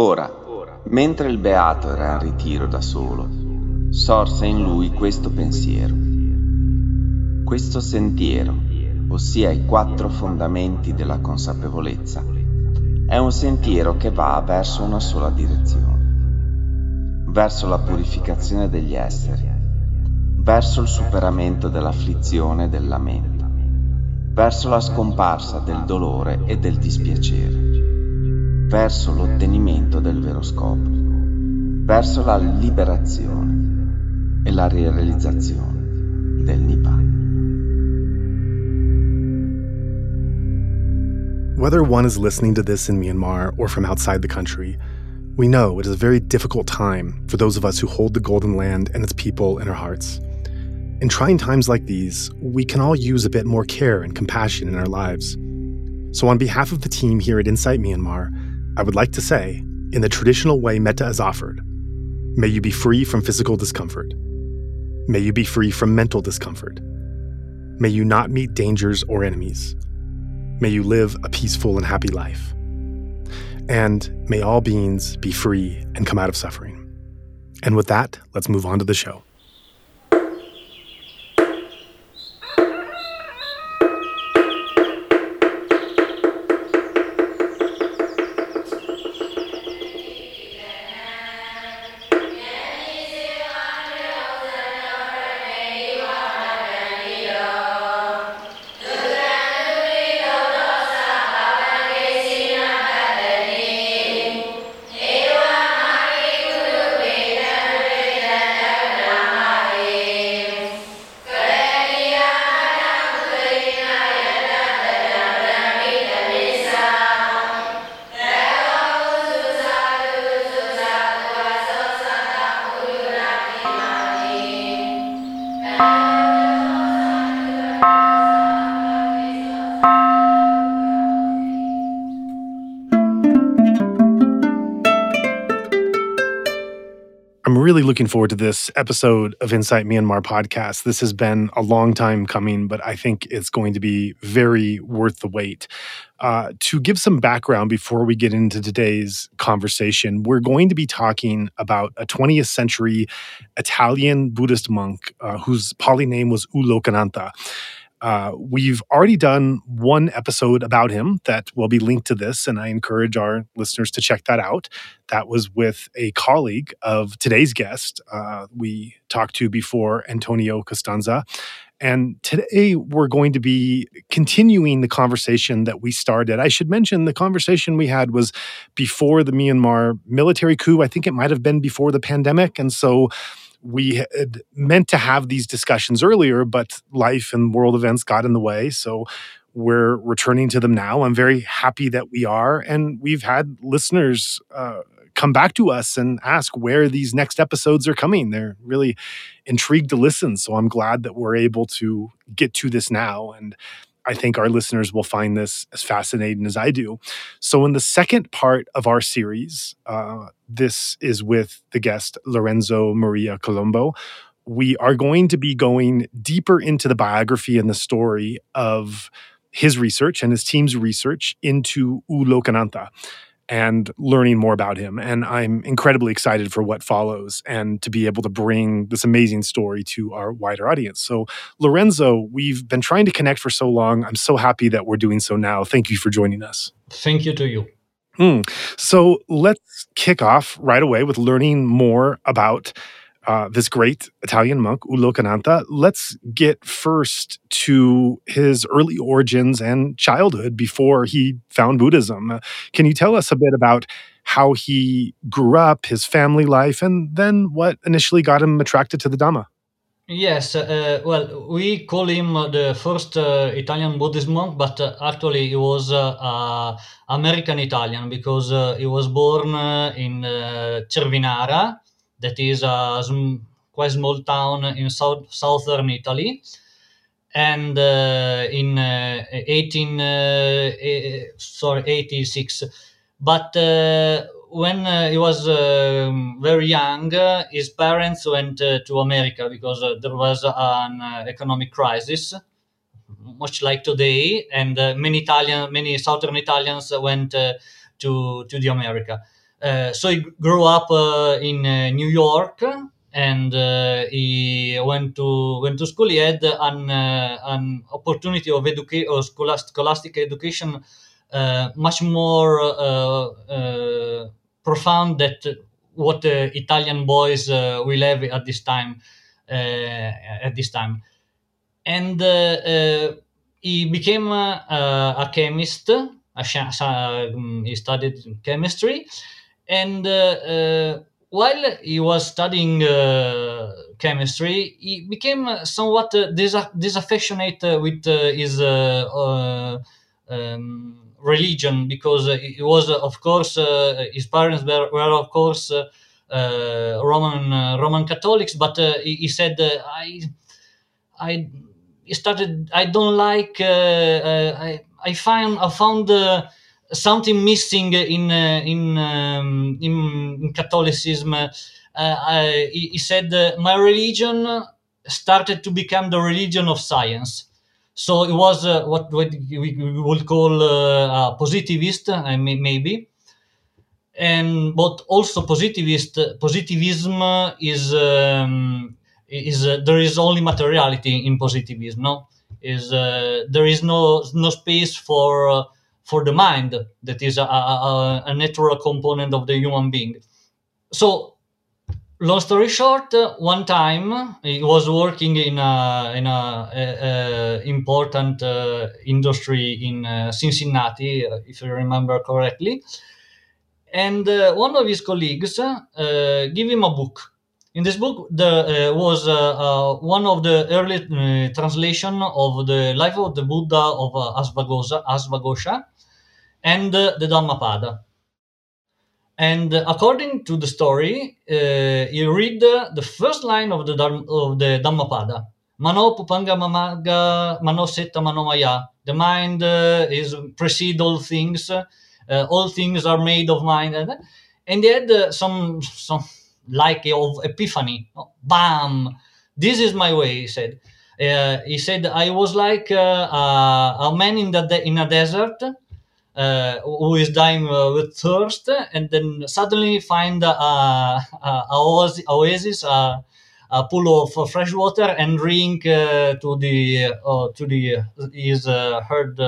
Ora, mentre il beato era in ritiro da solo, sorse in lui questo pensiero. Questo sentiero, ossia i quattro fondamenti della consapevolezza, è un sentiero che va verso una sola direzione, verso la purificazione degli esseri, verso il superamento dell'afflizione e della mente, verso la scomparsa del dolore e del dispiacere, verso l'ottenimento del vero scopo, verso la liberazione e la realizzazione del. Whether one is listening to this in Myanmar or from outside the country, we know it is a very difficult time for those of us who hold the Golden Land and its people in our hearts. In trying times like these, we can all use a bit more care and compassion in our lives. So, on behalf of the team here at Insight Myanmar, I would like to say, in the traditional way Metta is offered, may you be free from physical discomfort. May you be free from mental discomfort. May you not meet dangers or enemies. May you live a peaceful and happy life. And may all beings be free and come out of suffering. And with that, let's move on to the show. Forward to this episode of Insight Myanmar podcast. This has been a long time coming, but I think it's going to be very worth the wait. Uh, to give some background before we get into today's conversation, we're going to be talking about a 20th century Italian Buddhist monk uh, whose Pali name was U Lokanatha. Uh, we've already done one episode about him that will be linked to this, and I encourage our listeners to check that out. That was with a colleague of today's guest uh, we talked to before, Antonio Costanza. And today we're going to be continuing the conversation that we started. I should mention the conversation we had was before the Myanmar military coup. I think it might have been before the pandemic. And so we had meant to have these discussions earlier, but life and world events got in the way. So we're returning to them now. I'm very happy that we are. And we've had listeners uh, come back to us and ask where these next episodes are coming. They're really intrigued to listen. So I'm glad that we're able to get to this now. And I think our listeners will find this as fascinating as I do. So, in the second part of our series, uh, this is with the guest Lorenzo Maria Colombo. We are going to be going deeper into the biography and the story of his research and his team's research into U Lokanatha and learning more about him. And I'm incredibly excited for what follows and to be able to bring this amazing story to our wider audience. So, Lorenzo, we've been trying to connect for so long. I'm so happy that we're doing so now. Thank you for joining us. Thank you to you. Mm. So, let's kick off right away with learning more about uh, this great Italian monk, U Lokanatha. Let's get first to his early origins and childhood before he found Buddhism. Uh, can you tell us a bit about how he grew up, his family life, and then what initially got him attracted to the Dhamma? Yes, uh, well, we call him the first uh, Italian Buddhist monk, but uh, actually he was uh, American Italian because he was born in Cervinara, that is a quite small town in south, southern Italy. And uh, in uh, 18, uh, sorry, 86. But uh, when uh, he was um, very young, his parents went to America because there was an economic crisis much like today, and uh, many Italian, many southern Italians went uh, to to the America. Uh, so he grew up uh, in uh, New York, and uh, he went to went to school. He had an an opportunity of education or scholastic, scholastic education much more profound that what Italian boys will have at this time. at this time, and he became a chemist. A, um, he studied chemistry, and uh, uh, while he was studying uh, chemistry, he became uh, somewhat uh, dis- disaffectionate uh, with his um, religion because he was, of course, his parents were, were of course, Roman Roman Catholics, but he, he, said, "I, I." started. I don't like. I I find I found something missing in uh, in, um, in, in Catholicism. Uh, I, he said, "My religion started to become the religion of science." So it was uh, what, what we, would call uh, a positivist, uh, maybe. And but also positivist positivism is um, is uh, there is only materiality in positivism. No, is there is no no space for for the mind that is a, a, a natural component of the human being. So, long story short, uh, one time he was working in a, in a, a important uh, industry in uh, Cincinnati, uh, if I remember correctly, and uh, one of his colleagues uh, gave him a book. In this book, there was one of the early translation of the life of the Buddha of Asvaghosha, Asvaghosha and uh, the Dhammapada. And uh, according to the story, uh, you read the first line of the, of the Dhammapada. Mano pupanga mamaga mano setta mano maya. The mind is precede all things. all things are made of mind. And they had some some like of epiphany. Bam! This is my way, he said. Uh, he said, I was like uh, a man in, the de- in a desert uh, who is dying uh, with thirst, and then suddenly find a, a, a oasis, a, a, pool of fresh water, and drink uh, to the to the his herd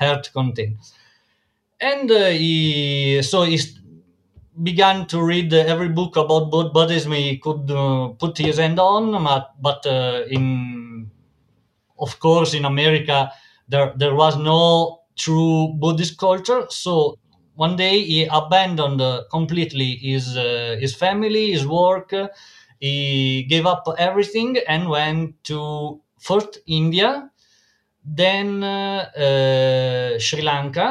heart content. And he so he began to read every book about Buddhism he could uh, put his hand on, but, but uh, in, of course, in America, there there was no through Buddhist culture. So one day he abandoned uh, completely his uh, his family, his work. he gave up everything and went to first India, then uh, uh Sri Lanka,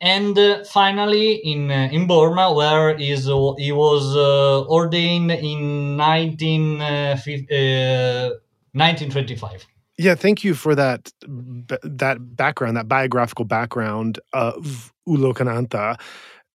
and uh, finally in uh, in Burma, where is he was ordained in 19, 1925. Yeah, thank you for that that background, that biographical background of U Lokanatha.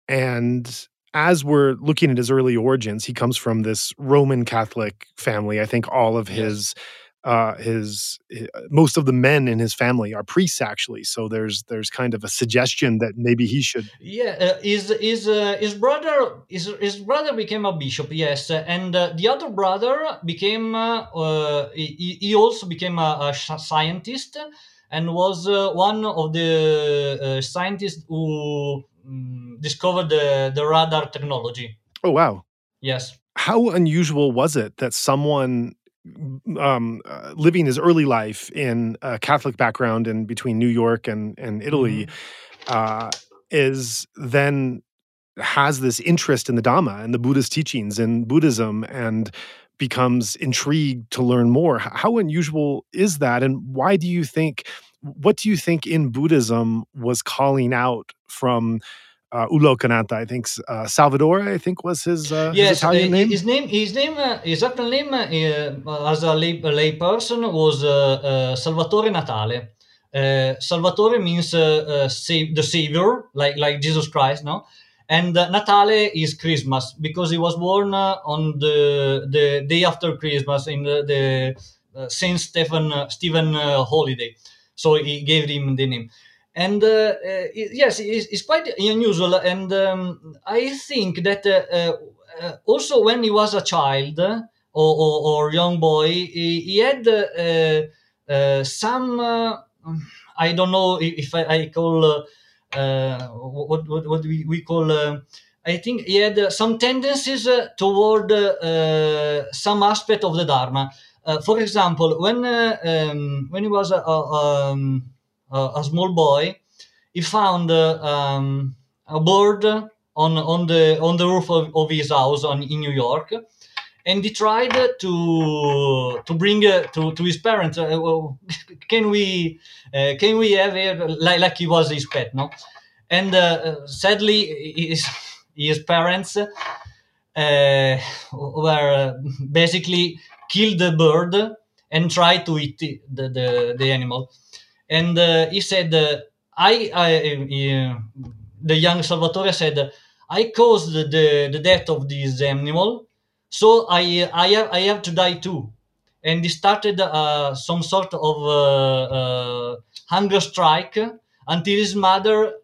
And as we're looking at his early origins, he comes from this Roman Catholic family. I think all of his yes uh, his, his, uh, most of the men in his family are priests actually so there's there's kind of a suggestion that maybe he should yeah uh, his his uh, his brother his, his brother became a bishop yes and uh, the other brother became uh, he, he, also became a, a scientist and was one of the scientists who um, discovered the, the radar technology. Oh wow. Yes. How unusual was it that someone um, uh, living his early life in a Catholic background and between New York and and Italy, mm-hmm. uh, is then has this interest in the Dhamma and the Buddhist teachings and Buddhism and becomes intrigued to learn more. How unusual is that, and why do you think? What do you think in Buddhism was calling out from uh, U Lokanatha. I think uh, Salvador. I think was his, uh, yes, his Italian name. His name, his name, uh, his actual name uh, as a lay, lay person was uh, Salvatore Natale. Salvatore means save, the savior, like like Jesus Christ, no. And Natale is Christmas because he was born on the the day after Christmas in the, the Saint Stephen Stephen holiday. So he gave him the name and uh, uh, yes, it's, it's, quite unusual. And um, I think that uh, uh, uh also when he was a child uh, or, or, or young boy, he, he had some. I don't know if I, I call what, what what we, we call. I think he had some tendencies toward some aspect of the Dharma. for example, when um, when he was um, a small boy, he found uh, um, a bird on on the on the roof of, of his house on, in New York, and he tried to to bring uh, to to his parents. Uh, well, can we uh, can we have it like like he was his pet, no? And uh, sadly, his his parents uh, were basically killed the bird and tried to eat the the, the animal and uh, he said, uh, I, I uh, the young Salvatore said, I caused the, the death of this animal, so I, I, have, I have to die too. And he started uh, some sort of uh, uh, hunger strike until his mother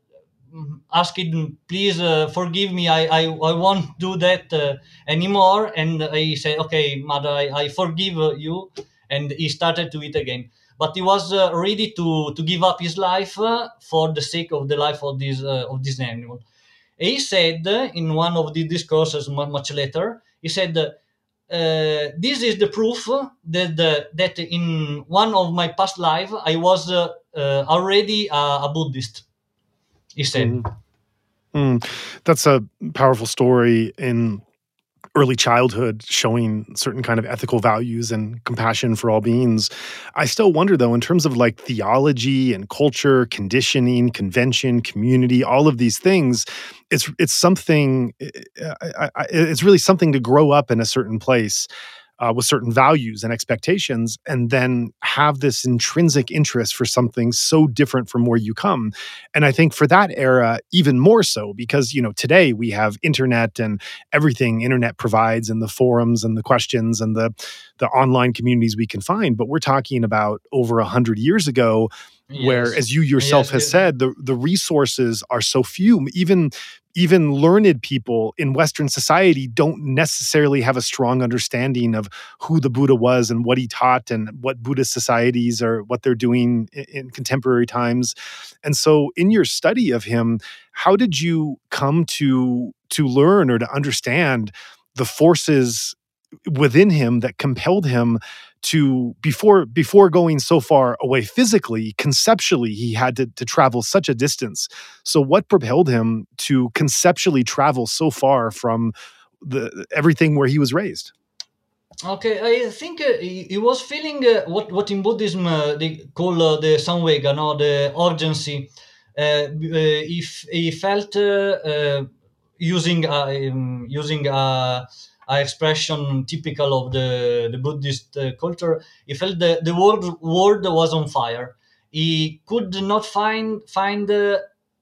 asked him, please forgive me, I, I, I won't do that anymore. And he said, okay, mother, I, I forgive you. And he started to eat again but he was uh, ready to to give up his life uh, for the sake of the life of this uh, of this animal. He said in one of the discourses much later, he said, uh, "This is the proof that that in one of my past life I was uh, uh, already a, a, Buddhist." He said. Mm. Mm. That's a powerful story in early childhood showing certain kind of ethical values and compassion for all beings. I still wonder though in terms of like theology and culture conditioning convention community all of these things it's it's something eh, eh, it's really something to grow up in a certain place uh, with certain values and expectations, and then have this intrinsic interest for something so different from where you come. And I think for that era, even more so, because you know today we have internet and everything internet provides, and the forums and the questions and the the online communities we can find. But we're talking about over a hundred years ago. Yes. Where, as you yourself yes, has yes. said, the, the resources are so few. Even even learned people in Western society don't necessarily have a strong understanding of who the Buddha was and what he taught and what Buddhist societies are, what they're doing in, in contemporary times. And so, in your study of him, how did you come to to learn or to understand the forces within him that compelled him to before before going so far away physically conceptually he had to, to travel such a distance. So what propelled him to conceptually travel so far from the everything where he was raised? Okay i think uh, he, was feeling uh, what what in buddhism uh, they call uh, the samvega no the urgency. Uh, uh, if he felt using um, using expression typical of the, the Buddhist uh, culture, he felt the, the world, world was on fire. He could not find find uh,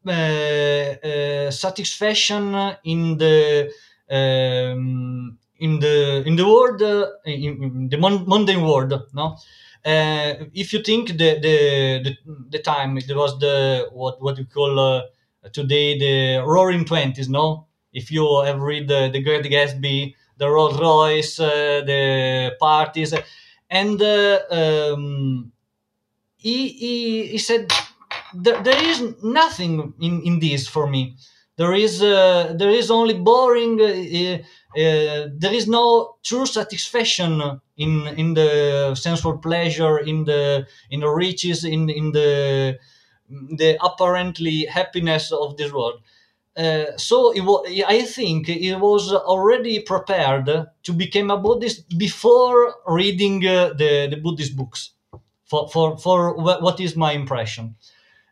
uh, satisfaction in the um, in the in the world in, in, the mundane world. No, uh, if you think the, the the the time it was the what what we call uh, today the Roaring Twenties. No, if you have read the, the Great Gatsby, the Rolls Royce, uh, the parties, and uh, um, he, he, he said there, is nothing in, in this for me. There is uh, there is only boring. Uh, there is no true satisfaction in in the sensual pleasure, in the in the riches, in in the the apparently happiness of this world. Uh, so I think he was already prepared to become a Buddhist before reading uh, the, the Buddhist books. For, for, for what is my impression.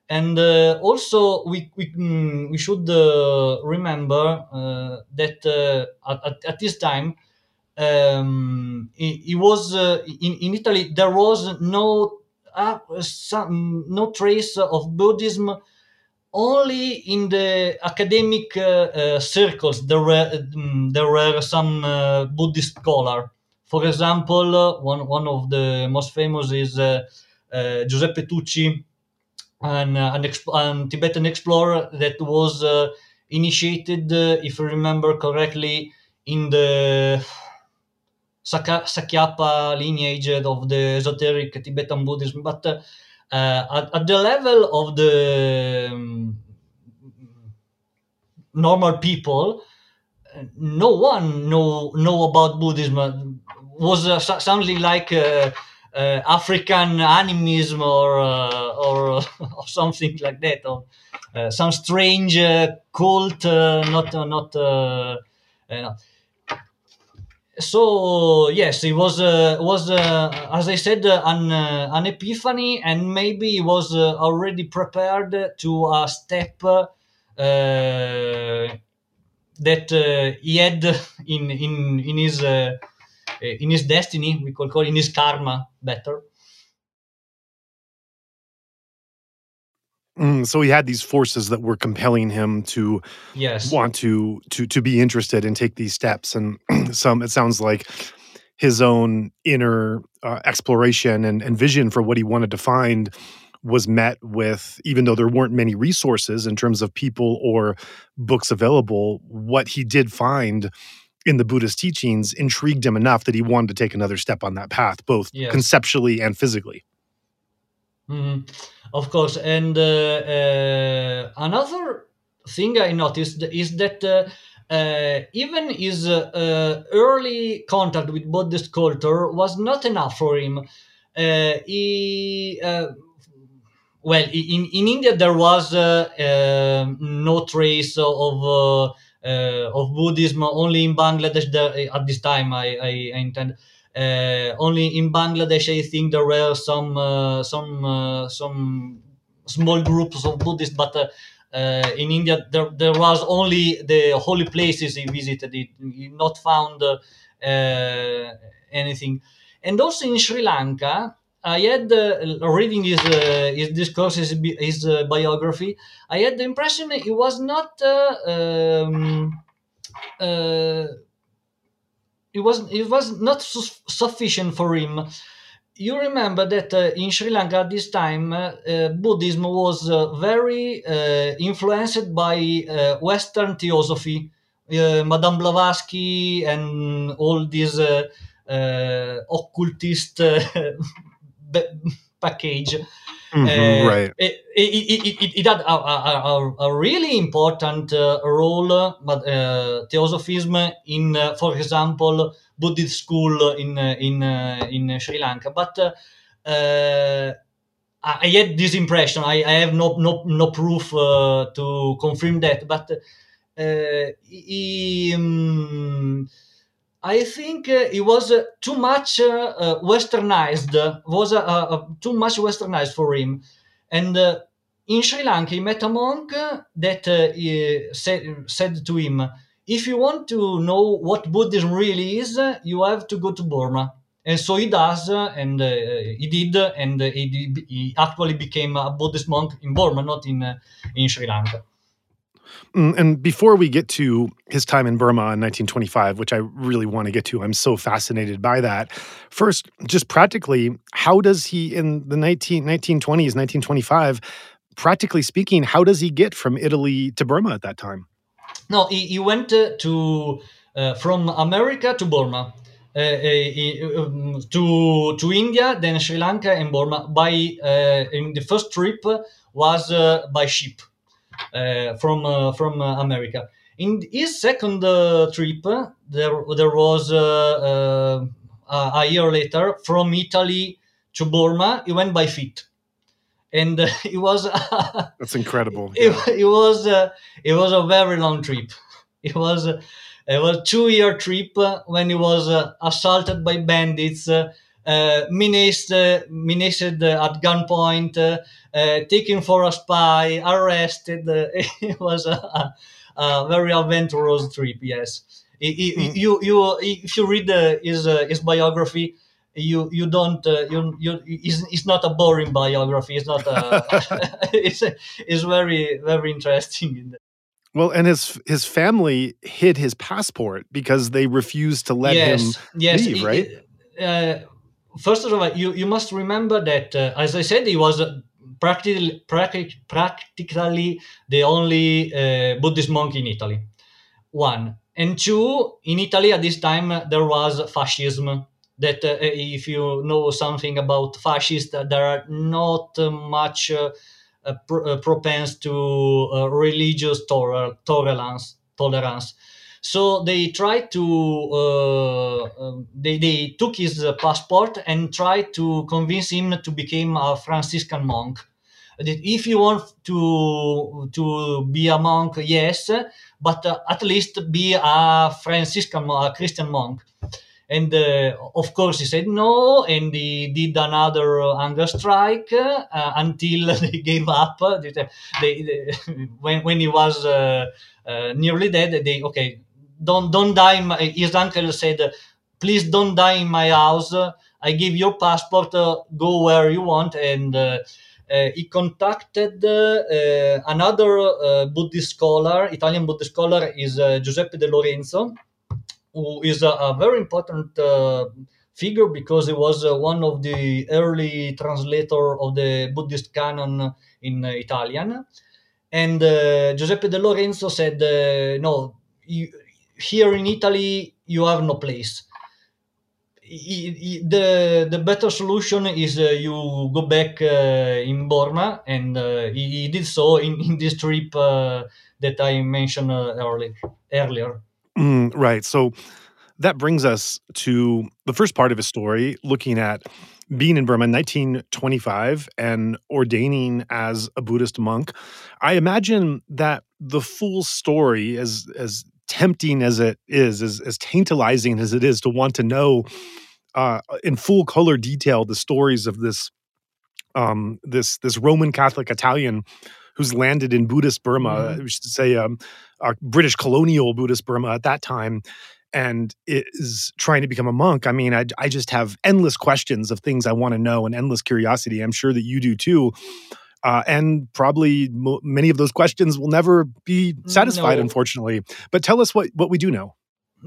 And uh, also, we, we, mm, we should uh, remember uh, that at, at, this time, um, it, it was in, in Italy, there was no, some, no trace of Buddhism only in the academic uh, uh, circles there were um, there were some uh, Buddhist scholar. For example, one one of the most famous is Giuseppe Tucci, an, an, exp- an Tibetan explorer that was initiated, if I remember correctly, in the Sakyapa lineage of the esoteric Tibetan Buddhism, but uh, at, at, the level of the um, normal people, no one know know about Buddhism. Was uh, something like uh, uh, African animism or uh, or, or something like that, or uh, some strange cult, not not. Know so yes it was uh, was uh, as i said uh, an uh, an epiphany and maybe he was uh, already prepared to a step uh, that he had in in in his in his destiny we could call in his karma better Mm, so he had these forces that were compelling him to yes want to to to be interested and take these steps and some it sounds like his own inner uh, exploration and, and vision for what he wanted to find was met with even though there weren't many resources in terms of people or books available what he did find in the buddhist teachings intrigued him enough that he wanted to take another step on that path both yes. conceptually and physically mm-hmm. Of course, and uh, uh, another thing I noticed is that uh, even his early contact with Buddhist culture was not enough for him. he well in, in india there was uh, uh, no trace of uh, of buddhism only in bangladesh there, at this time i, I, I intend uh, only in Bangladesh, I think there were some uh, some uh, some small groups of Buddhists, but in India there, there was only the holy places he visited. He, he not found anything, and also in Sri Lanka, I had uh, reading his uh, his discourse, his, his uh, biography. I had the impression he was not um, it was it was not su- sufficient for him. You remember that uh, in Sri Lanka at this time, uh, uh Buddhism was uh, very uh, influenced by Western theosophy. Madame Blavatsky and all these occultist package Mm-hmm, uh, right. It, it, it, it, had a, a, a really important uh, role, but uh, Theosophism in, uh, for example, Buddhist school in uh, in uh, in Sri Lanka. But I had this impression. I, I have no no no proof to confirm that, but he. Um, I think uh, it was uh, too much uh, uh westernized, was uh, uh, too much westernized for him. And in Sri Lanka, he met a monk that said, said to him, if you want to know what Buddhism really is, you have to go to Burma. And so he does, and he did, and he, he, actually became a Buddhist monk in Burma, not in, in Sri Lanka. Mm, and before we get to his time in Burma in 1925, which I really want to get to, I'm so fascinated by that. First, just practically, how does he in the 19, 1920s, 1925, practically speaking, how does he get from Italy to Burma at that time? No, he, he went uh, to uh, from America to Burma. Uh, uh um, to to India, then Sri Lanka and Burma. By uh, in the first trip was uh, by ship. Uh, from uh, from uh, America. In his second trip, there there was a year later from Italy to Burma. He went by feet and uh, it was that's incredible it, yeah. it, was uh, it was a very long trip it was uh, it was two year trip when he was assaulted by bandits uh, menaced, menaced at gunpoint, taken for a spy, arrested. it was a, a, very adventurous trip. Yes, mm. you you if you read his his biography, you you don't uh, you you it's, it's not a boring biography it's not a, it's it's very very interesting well and his his family hid his passport because they refused to let yes, him yes, leave right uh, first of all, you, you must remember that, uh, as I said, he was uh, practically, practically the only uh, Buddhist monk in Italy. One and two, in Italy at this time there was fascism. That uh, if you know something about fascists, there are not much uh, uh, propense to religious tolerance. Tolerance. So they tried to uh, um, they, they took his passport and tried to convince him to become a Franciscan monk. That if you want to to be a monk, yes, but uh, at least be a Franciscan, a Christian monk. And uh, of course, he said no, and he did another hunger strike uh, until they gave up. They, they, when, when he was uh, uh, nearly dead, they okay, don't don't die. My, his uncle said, "Please don't die in my house. I give your passport. Uh, go where you want." And uh, uh, he contacted uh, another uh, Buddhist scholar, Italian Buddhist scholar, is uh, Giuseppe De Lorenzo, who is a, a very important figure because he was one of the early translator of the Buddhist canon in Italian. And Giuseppe De Lorenzo said, "No." You, here in Italy you have no place. The the better solution is uh, you go back uh, in Burma, and uh, he, he, did so in, in this trip uh, that I mentioned uh, early, earlier. Mm, right. So that brings us to the first part of his story, looking at being in Burma in 1925 and ordaining as a Buddhist monk. I imagine that the full story, as as tempting as it is, as, as tantalizing as it is to want to know uh, in full color detail the stories of this um, this this Roman Catholic Italian who's landed in Buddhist Burma, mm-hmm. we should say um, British colonial Buddhist Burma at that time, and is trying to become a monk. I mean, I, I just have endless questions of things I want to know and endless curiosity. I'm sure that you do too. Uh, and probably mo- many of those questions will never be satisfied, no. unfortunately. But tell us what, what we do know.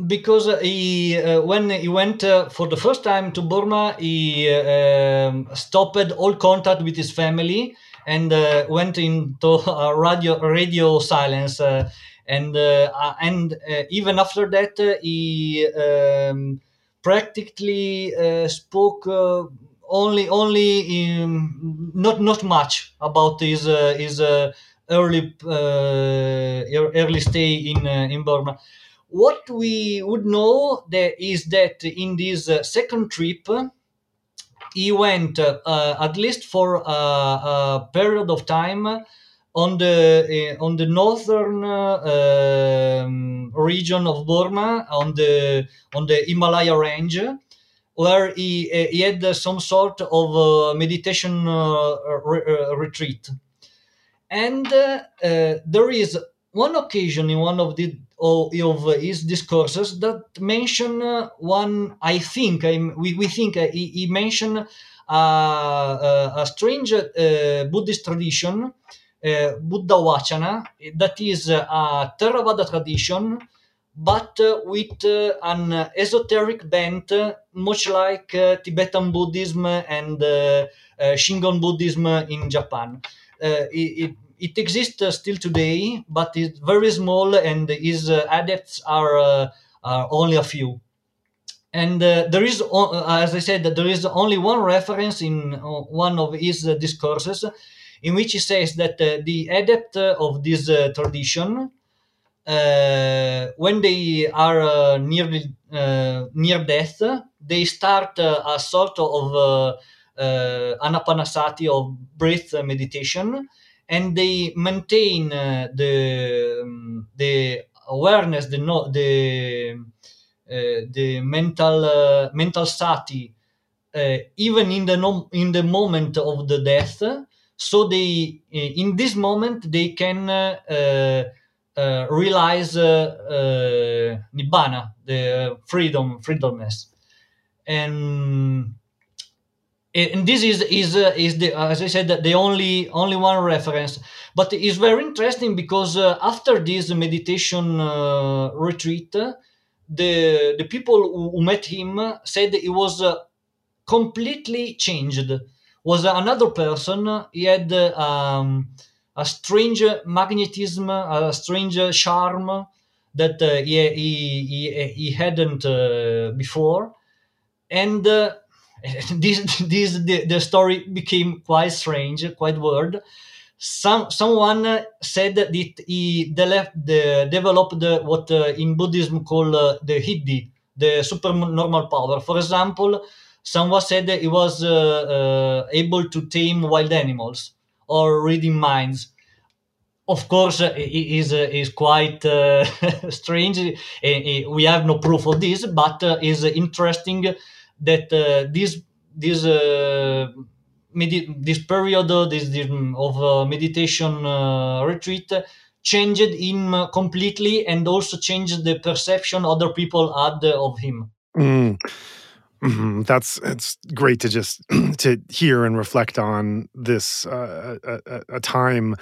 Because uh, he, uh, when he went uh, for the first time to Burma, he uh, um, stopped all contact with his family and uh, went into a radio radio silence. and and even after that, he um, practically spoke only only in, not not much about his uh, his uh, early uh, early stay in uh, in Burma. What we would know that is that in this uh, second trip, he went uh, at least for a, a, period of time on the on the northern um, region of Burma on the on the Himalaya range where he, uh, he had eh, some sort of uh, meditation uh, re- retreat. And there is one occasion in one of the of, his discourses that mention one. I think I, we, we think he, he mentioned uh, uh, a strange Buddhist tradition, Buddha Vachana, that is a Theravada tradition but uh, with uh, an esoteric bent, much like uh, Tibetan Buddhism and Shingon Buddhism in Japan. It, it, exists still today, but it's very small, and its adepts are, are only a few and uh, there is uh, as i said there is only one reference in uh, one of his discourses in which he says that the adept of this tradition uh, Uh, when they are uh, nearly uh, near death, they start uh, a sort of uh, anapanasati of breath meditation, and they maintain the um, the awareness, the no, the the mental mental sati, even in the in the moment of the death. So they in this moment they can uh, realize uh, uh, nibbana, the freedom, freedomness, and and this is is uh, is the as I said the only only one reference, but it's very interesting because uh, after this meditation uh, retreat, the the people who, met him said he was completely changed was another person. He had um, a strange magnetism, a strange charm that uh, he, he, he, hadn't uh, before. And uh, this, this the, the story became quite strange, quite weird. Some someone said that he de- de- developed what uh, in Buddhism called uh, the Hiddhi, the supernormal power. For example, someone said that he was uh, able to tame wild animals or reading minds. Of course uh, is is quite uh, strange. We have no proof of this but uh, is interesting that uh, this this medi- this period this, this of meditation retreat changed him completely and also changed the perception other people had of him. Mm. Mm-hmm. That's it's great to just to hear and reflect on this uh, a, a, time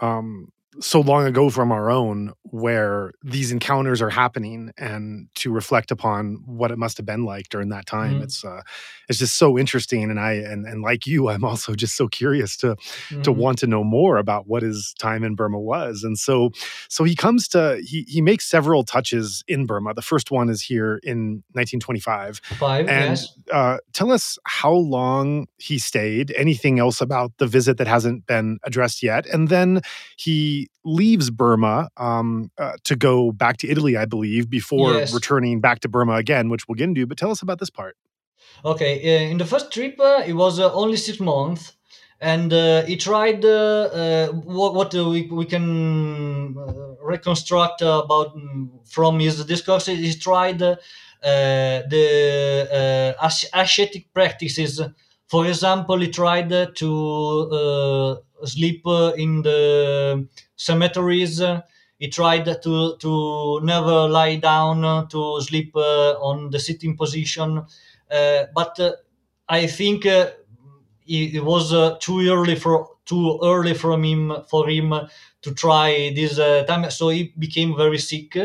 um, so long ago from our own where these encounters are happening and to reflect upon what it must have been like during that time mm-hmm. it's uh it's just so interesting and i and, and like you i'm also just so curious to mm-hmm. to want to know more about what his time in burma was and so so he comes to he he makes several touches in burma the first one is here in 1925 Five, and yes. uh tell us how long he stayed anything else about the visit that hasn't been addressed yet and then he leaves Burma um, uh, to go back to Italy, I believe, before yes. returning back to Burma again, which we'll get into. But tell us about this part. Okay, uh, in the first trip, uh, it was uh, only six months, and uh, he tried uh, uh, what, what we, we can reconstruct about mm, from his discourse. He tried the ascetic practices. For example, he tried to sleep uh, in the cemeteries. He tried to to never lie down uh, to sleep uh, on the sitting position, but I think it, was too early for too early from him for him to try this uh, time. So he became very sick.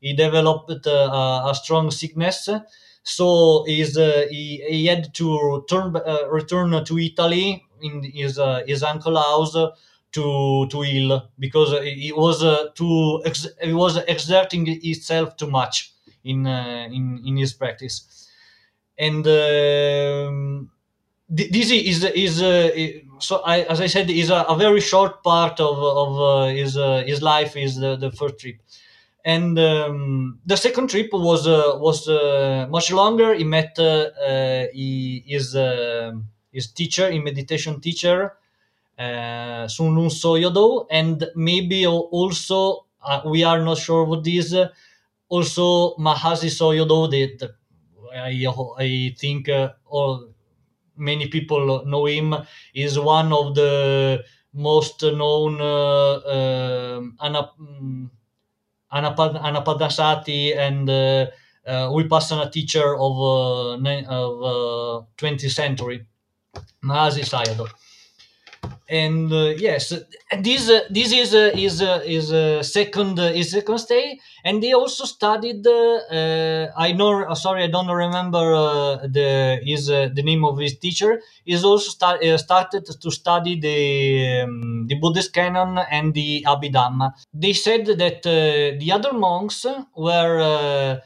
He developed uh, a strong sickness. So he's, uh, he, he had to turn, return to Italy in his his uncle house to to heal because he was uh, too ex- he was exerting himself too much in uh, in in his practice. And um, this is is uh, so I, as I said is a, a, very short part of of uh, his uh, his life is the, the first trip and um, the second trip was uh, was much longer. He met he, his his teacher in meditation teacher uh, Sun Lun Sayadaw, and maybe also uh, we are not sure what this. Uh, also, Mahasi Sayadaw, that I, I think uh, all many people know him, is one of the most known uh, um, mm, Anapad- Anapanasati and uh, uh, Vipassana teacher of uh, of 20th century, Mahasi Sayadaw and uh, yes this uh, this is uh, is uh, is uh, second uh, is second stay. And they also studied i know sorry i don't remember the is the name of his teacher. Is also start, started to study the um, the buddhist canon and the abhidhamma. They said that the other monks were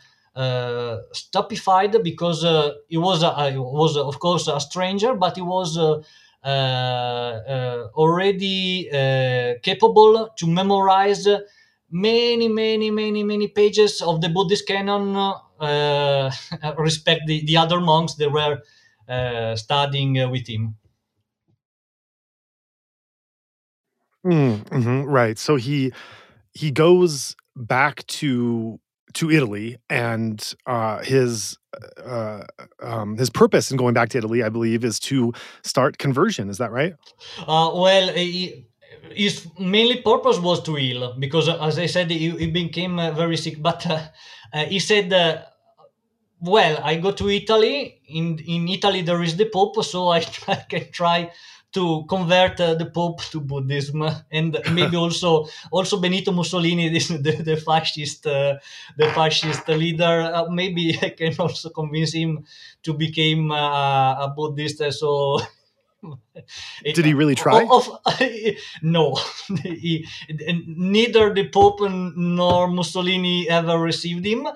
stupefied because he was uh, was of course a stranger, but he was already uh, capable to memorize many, many, many, many pages of the Buddhist canon. respect the, the other monks that were studying with him. Mm, hmm right. So he he goes back to to Italy, and uh, his uh, um, his purpose in going back to Italy, I believe, is to start conversion. Is that right? Uh, well, he, his mainly purpose was to heal because, uh, as I said, he, he became uh, very sick. But uh, he said, "Well, I go to Italy. In in Italy, there is the Pope, so I, I can try." To convert uh, the Pope to Buddhism, and maybe also also Benito Mussolini, the, the fascist uh, the fascist leader. Uh, maybe I can also convince him to become uh, a Buddhist. So Did he really try? Of, of, no, he, neither the Pope nor Mussolini ever received him.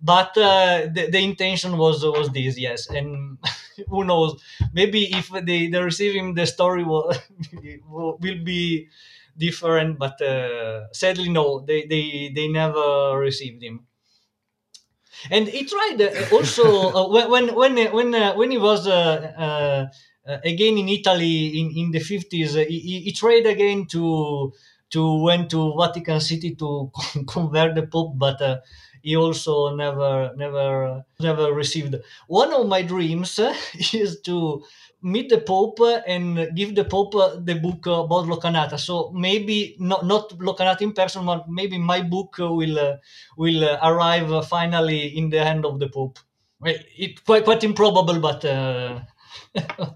But uh, the, the intention was was this, yes. And who knows? Maybe if they, they receive him, the story will will be different. But uh, sadly, no, they, they they never received him and he tried uh, also uh, when when when uh, when he was again in Italy in, in the 50s he, he tried again to to went to Vatican City to convert the Pope but he also never never never received one of my dreams is to meet the Pope and give the Pope the book about Lokanatha. So maybe not not Lokanatha in person, but maybe my book will will arrive finally in the hand of the Pope. It's quite quite improbable, but. Uh,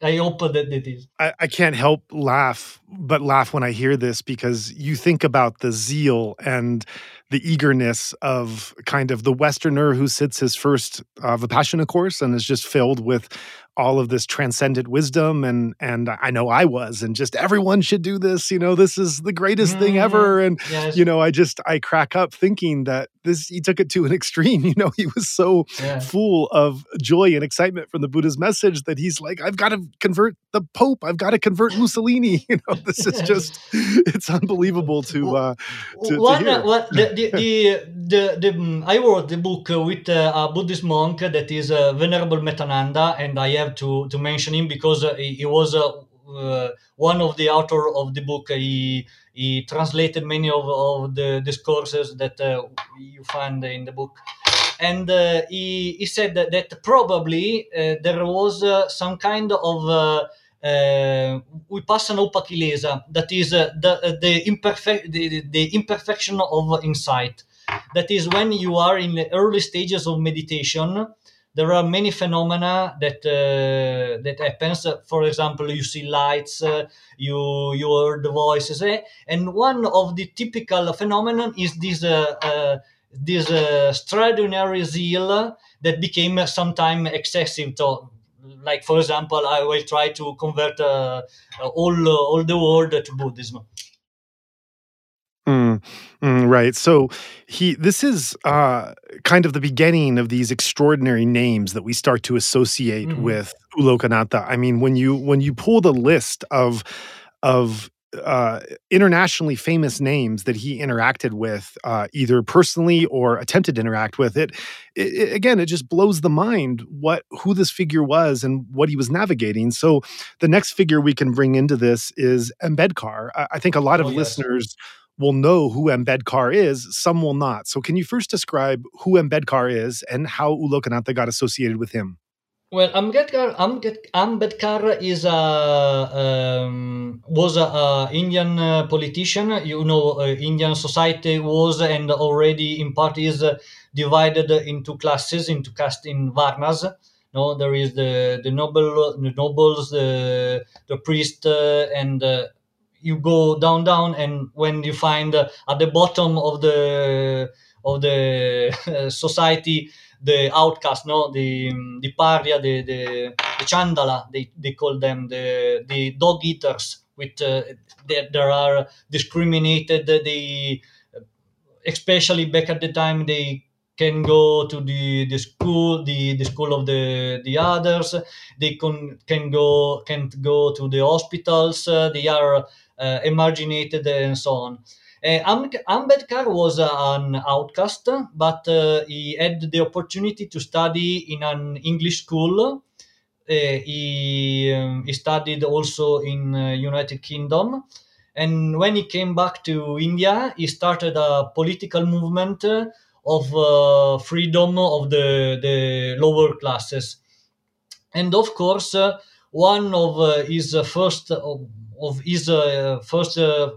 I hope that it is. I, I, can't help laugh, but laugh when I hear this because you think about the zeal and the eagerness of kind of the Westerner who sits his first uh, Vipassana course and is just filled with all of this transcendent wisdom and and I know I was and just everyone should do this you know this is the greatest mm-hmm. thing ever and yes. you know I just I crack up thinking that this he took it to an extreme you know he was so yeah. full of joy and excitement from the Buddha's message that he's like I've got to convert the pope I've got to convert Mussolini you know this is just it's unbelievable to uh to, one to what the the, the, the, the, I wrote the book with uh, a Buddhist monk that is uh, Venerable Metananda and I have have to to mention him because uh, he, he, was uh, uh, one of the author of the book. He he translated many of, of the discourses that you find in the book and uh, he, he said that, that probably uh, there was uh, some kind of vipassana upakilesa that is the the, imperfect the, the imperfection of insight that is when you are in the early stages of meditation there are many phenomena that uh, that happens. For example, you see lights, uh, you you hear the voices, eh? and one of the typical phenomenon is this uh, uh this uh, extraordinary zeal that became sometimes excessive. To, like for example, I will try to convert uh, all all the world to Buddhism. Mm, mm, right. So he this is uh, kind of the beginning of these extraordinary names that we start to associate mm. with U Lokanatha. I mean, when you when you pull the list of of uh, internationally famous names that he interacted with, uh, either personally or attempted to interact with, it, it, it, again, it just blows the mind what who this figure was and what he was navigating. So, the next figure we can bring into this is Ambedkar. I, I think a lot of oh, yes. Will know who Ambedkar is, some will not. So, can you first describe who Ambedkar is and how U Lokanatha got associated with him? Well, Ambedkar, Ambedkar is a um, was a, a Indian uh, politician. You know, uh, Indian society was and already in part is uh, divided into classes, into caste in varnas. No, there is the the noble, the nobles, the the priest, uh, and uh, you go down down and when you find uh, at the bottom of the of the society the outcast no? The the paria the the, the chandala they, they call them the the dog eaters with uh, there, there are discriminated they especially back at the time they can go to the, the school the, the school of the the others they can can go can go to the hospitals uh, they are uh, emarginated and so on. Uh, Ambedkar was an outcast, but uh, he had the opportunity to study in an English school. he, um, he studied also in United Kingdom, and when he came back to India, he started a political movement of uh, freedom of the, the lower classes. And of course, uh, one of uh, his first of his uh, first uh,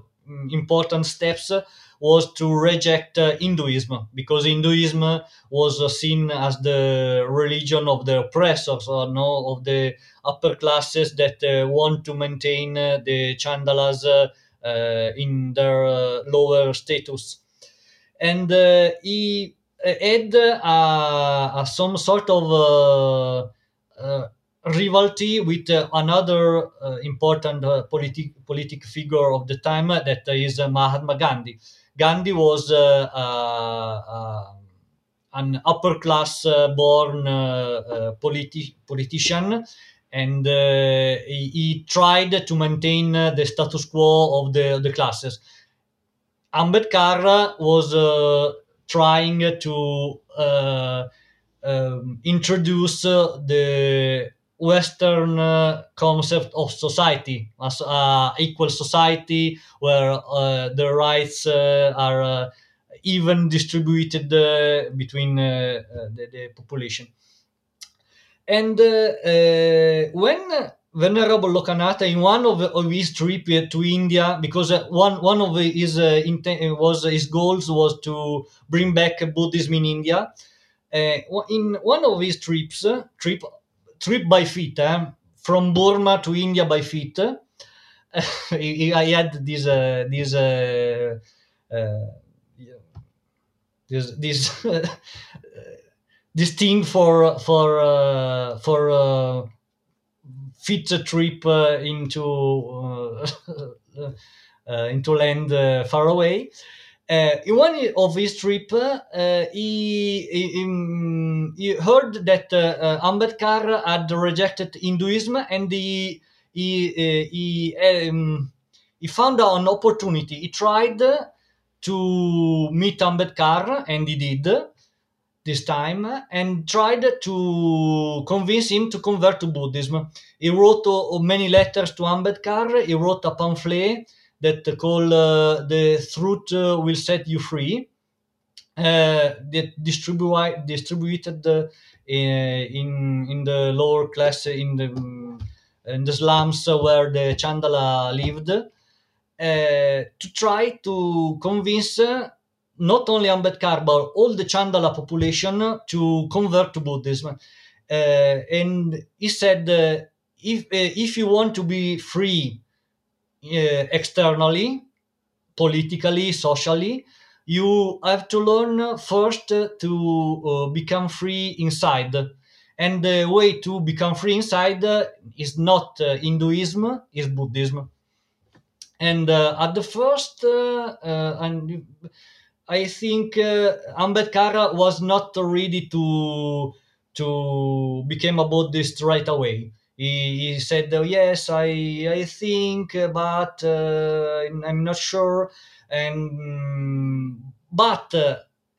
important steps was to reject uh, Hinduism because Hinduism was seen as the religion of the oppressors or no of the upper classes that want to maintain the chandalas in their lower status and he had uh, uh, some sort of uh, rivalry with uh, another uh, important uh, politic politic figure of the time that is Mahatma Gandhi. Gandhi was an upper class born politi- politician and uh, he, he, tried to maintain the status quo of the, the classes. Ambedkar was uh, trying to uh, um, introduce the Western uh, concept of society as uh, equal society where uh, the rights uh, are uh, even distributed uh, between the, the, population. And when Venerable Lokanatha, in one of, of his trip to India, because one one of his was his goals was to bring back Buddhism in India. in one of his trips, trip trip by feet eh? from Burma to India by feet. I had this uh, this uh, uh, this this this thing for for uh, for uh, a trip uh, into into land far away. Uh, in one of his trip, uh, he, he, he, heard that uh, Ambedkar had rejected Hinduism, and he he he, um, he found an opportunity. He tried to meet Ambedkar, and he did this time, and tried to convince him to convert to Buddhism. He wrote many letters to Ambedkar. He wrote a pamphlet that called uh, the truth uh, will set you free uh, that distribu- distributed in in the lower class in the in the slums where the Chandala lived to try to convince not only Ambedkar but all the Chandala population to convert to Buddhism. Uh, and he said, uh, if uh, if you want to be free uh, externally, politically, socially, you have to learn first to uh, become free inside. And the way to become free inside is not uh, Hinduism, is Buddhism. And at the first, and I think uh, Ambedkar was not ready to to become a Buddhist right away he, he said, oh, "Yes, I I think, but uh, I'm not sure." And but uh,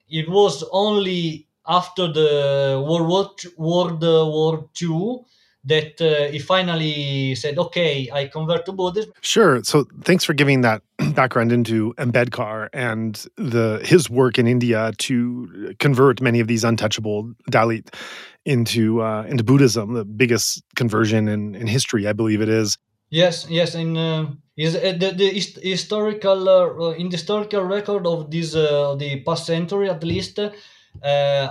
it was only after the World War World War II that uh, he finally said, "Okay, I convert to Buddhism." Sure. So, thanks for giving that background into Ambedkar and the his work in India to convert many of these untouchable Dalit into uh, into Buddhism, the biggest conversion in, in history, I believe it is. Yes, yes, in uh, is uh, the, the historical uh, in the historical record of this uh, the past century at least. Uh,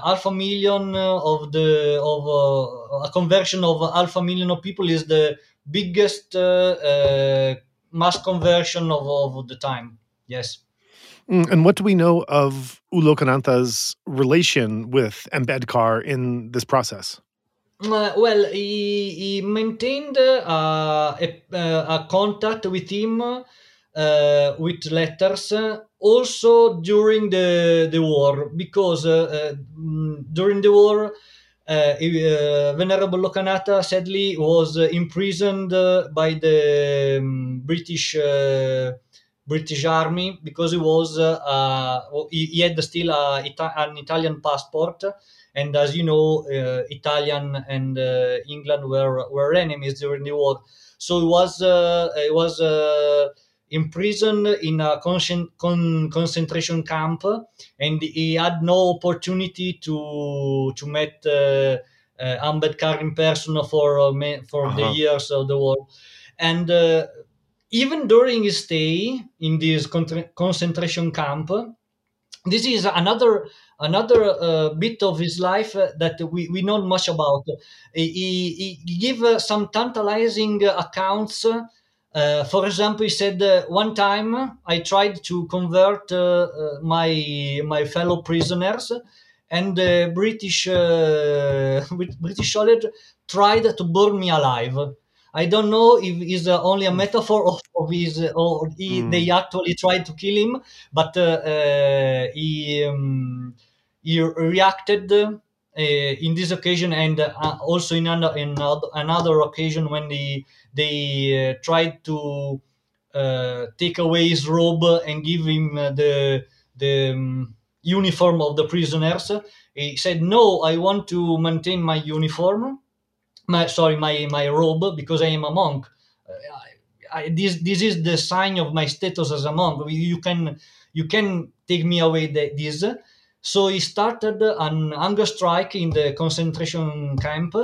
half a million of the of uh, a conversion of half a million of people is the biggest mass conversion of, of the time. Yes. Mm, and what do we know of U relation with Ambedkar in this process? Uh, well, he, he maintained uh, a, uh, a, contact with him uh, with letters also during the, the war because uh, mm, during the war Venerable Lokanatha sadly was imprisoned by the um, British British Army because he was uh, uh he, he, had still a, an Italian passport, and as you know, uh, Italian and uh, England were were enemies during the war. So he was uh, he was uh, imprisoned in a con- con- concentration camp, and he had no opportunity to to meet uh, Ambedkar in person for for uh-huh. the years of the war, and even during his stay in this concentration camp, this is another another uh, bit of his life uh, that we, we know much about. He, he gave uh, some tantalizing accounts. Uh, for example, he said, uh, "One time I tried to convert uh, my my fellow prisoners, and the British British soldier tried to burn me alive. I don't know if it's uh, only a metaphor of, of his or he, mm. they actually tried to kill him, but uh, uh, he um, he reacted uh, in this occasion and uh, also in another, in another occasion when they they tried to take away his robe and give him the the um, uniform of the prisoners. He said, "No, I want to maintain my uniform." My sorry my my robe because I am a monk. I, I, this this is the sign of my status as a monk. You can you can take me away the, this. So he started an hunger strike in the concentration camp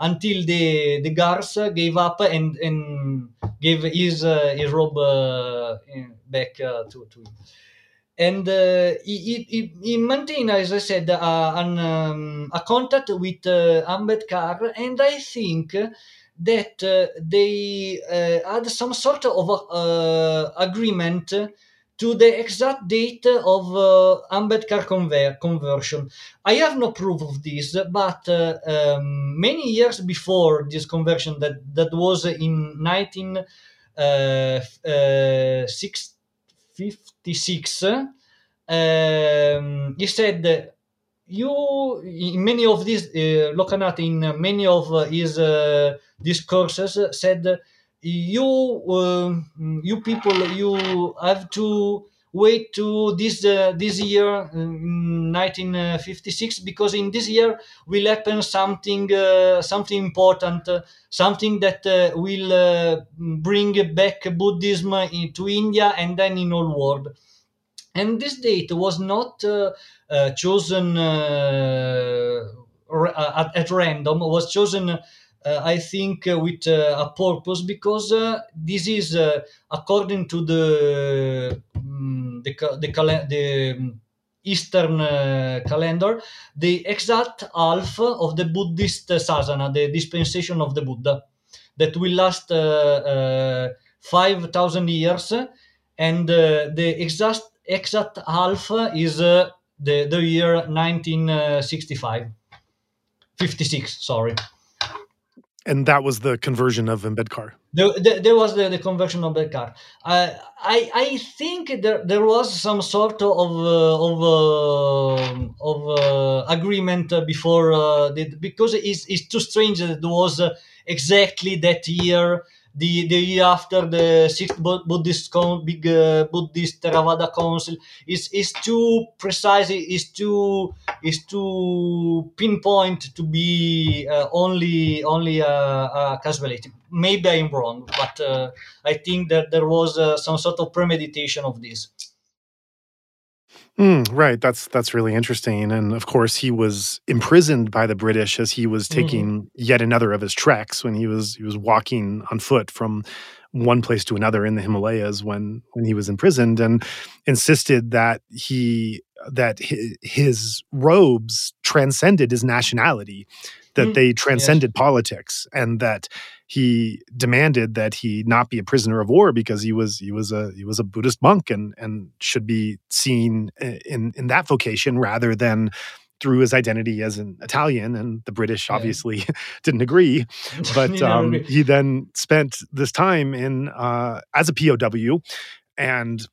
until the the guards gave up and and gave his uh, his robe uh, back uh, to to him and uh, he, he, he maintained, as I said, uh, an, um, a contact with uh, Ambedkar, and I think that uh, they uh, had some sort of uh, agreement to the exact date of uh, Ambedkar conver- conversion. I have no proof of this, but um, many years before this conversion, that, that was in 1960. 56 um, he said you in many of these uh, Lokanat in many of his uh, discourses said you uh, you people you have to wait to this uh, this year 1956 because in this year will happen something uh, something important uh, something that uh, will uh, bring back buddhism into india and then in all world. And this date was not uh, chosen at, at, random was chosen I think uh, with uh, a purpose because this is according to the um, the the, the Eastern uh, calendar, the exact half of the Buddhist sasana, the dispensation of the Buddha, that will last uh, uh, 5,000 years, and the exact exact half is the, the year 1965. 56, sorry and that was the conversion of Ambedkar. There, there, there was the, the conversion of Ambedkar. I, I, I think there, there was some sort of uh, of uh, of uh, agreement before uh, the, because it's, it's too strange that it was uh, exactly that year the the year after the sixth Buddhist con- big uh, Buddhist Theravada Council is is too precise, is too is too pinpoint to be uh, only only a, a, casualty. Maybe I'm wrong, but uh, I think that there was uh, some sort of premeditation of this. Mm, right. That's that's really interesting. And of course, he was imprisoned by the British as he was mm-hmm. taking mm-hmm. yet another of his treks when he was he was walking on foot from one place to another in the Himalayas when when he was imprisoned and insisted that he that his, his robes transcended his nationality that mm, they transcended yes. politics and that he demanded that he not be a prisoner of war because he was he was a he was a Buddhist monk and and should be seen in in that vocation rather than through his identity as an Italian, and the British obviously yeah. didn't agree. But um, he then spent this time in uh, as a POW, and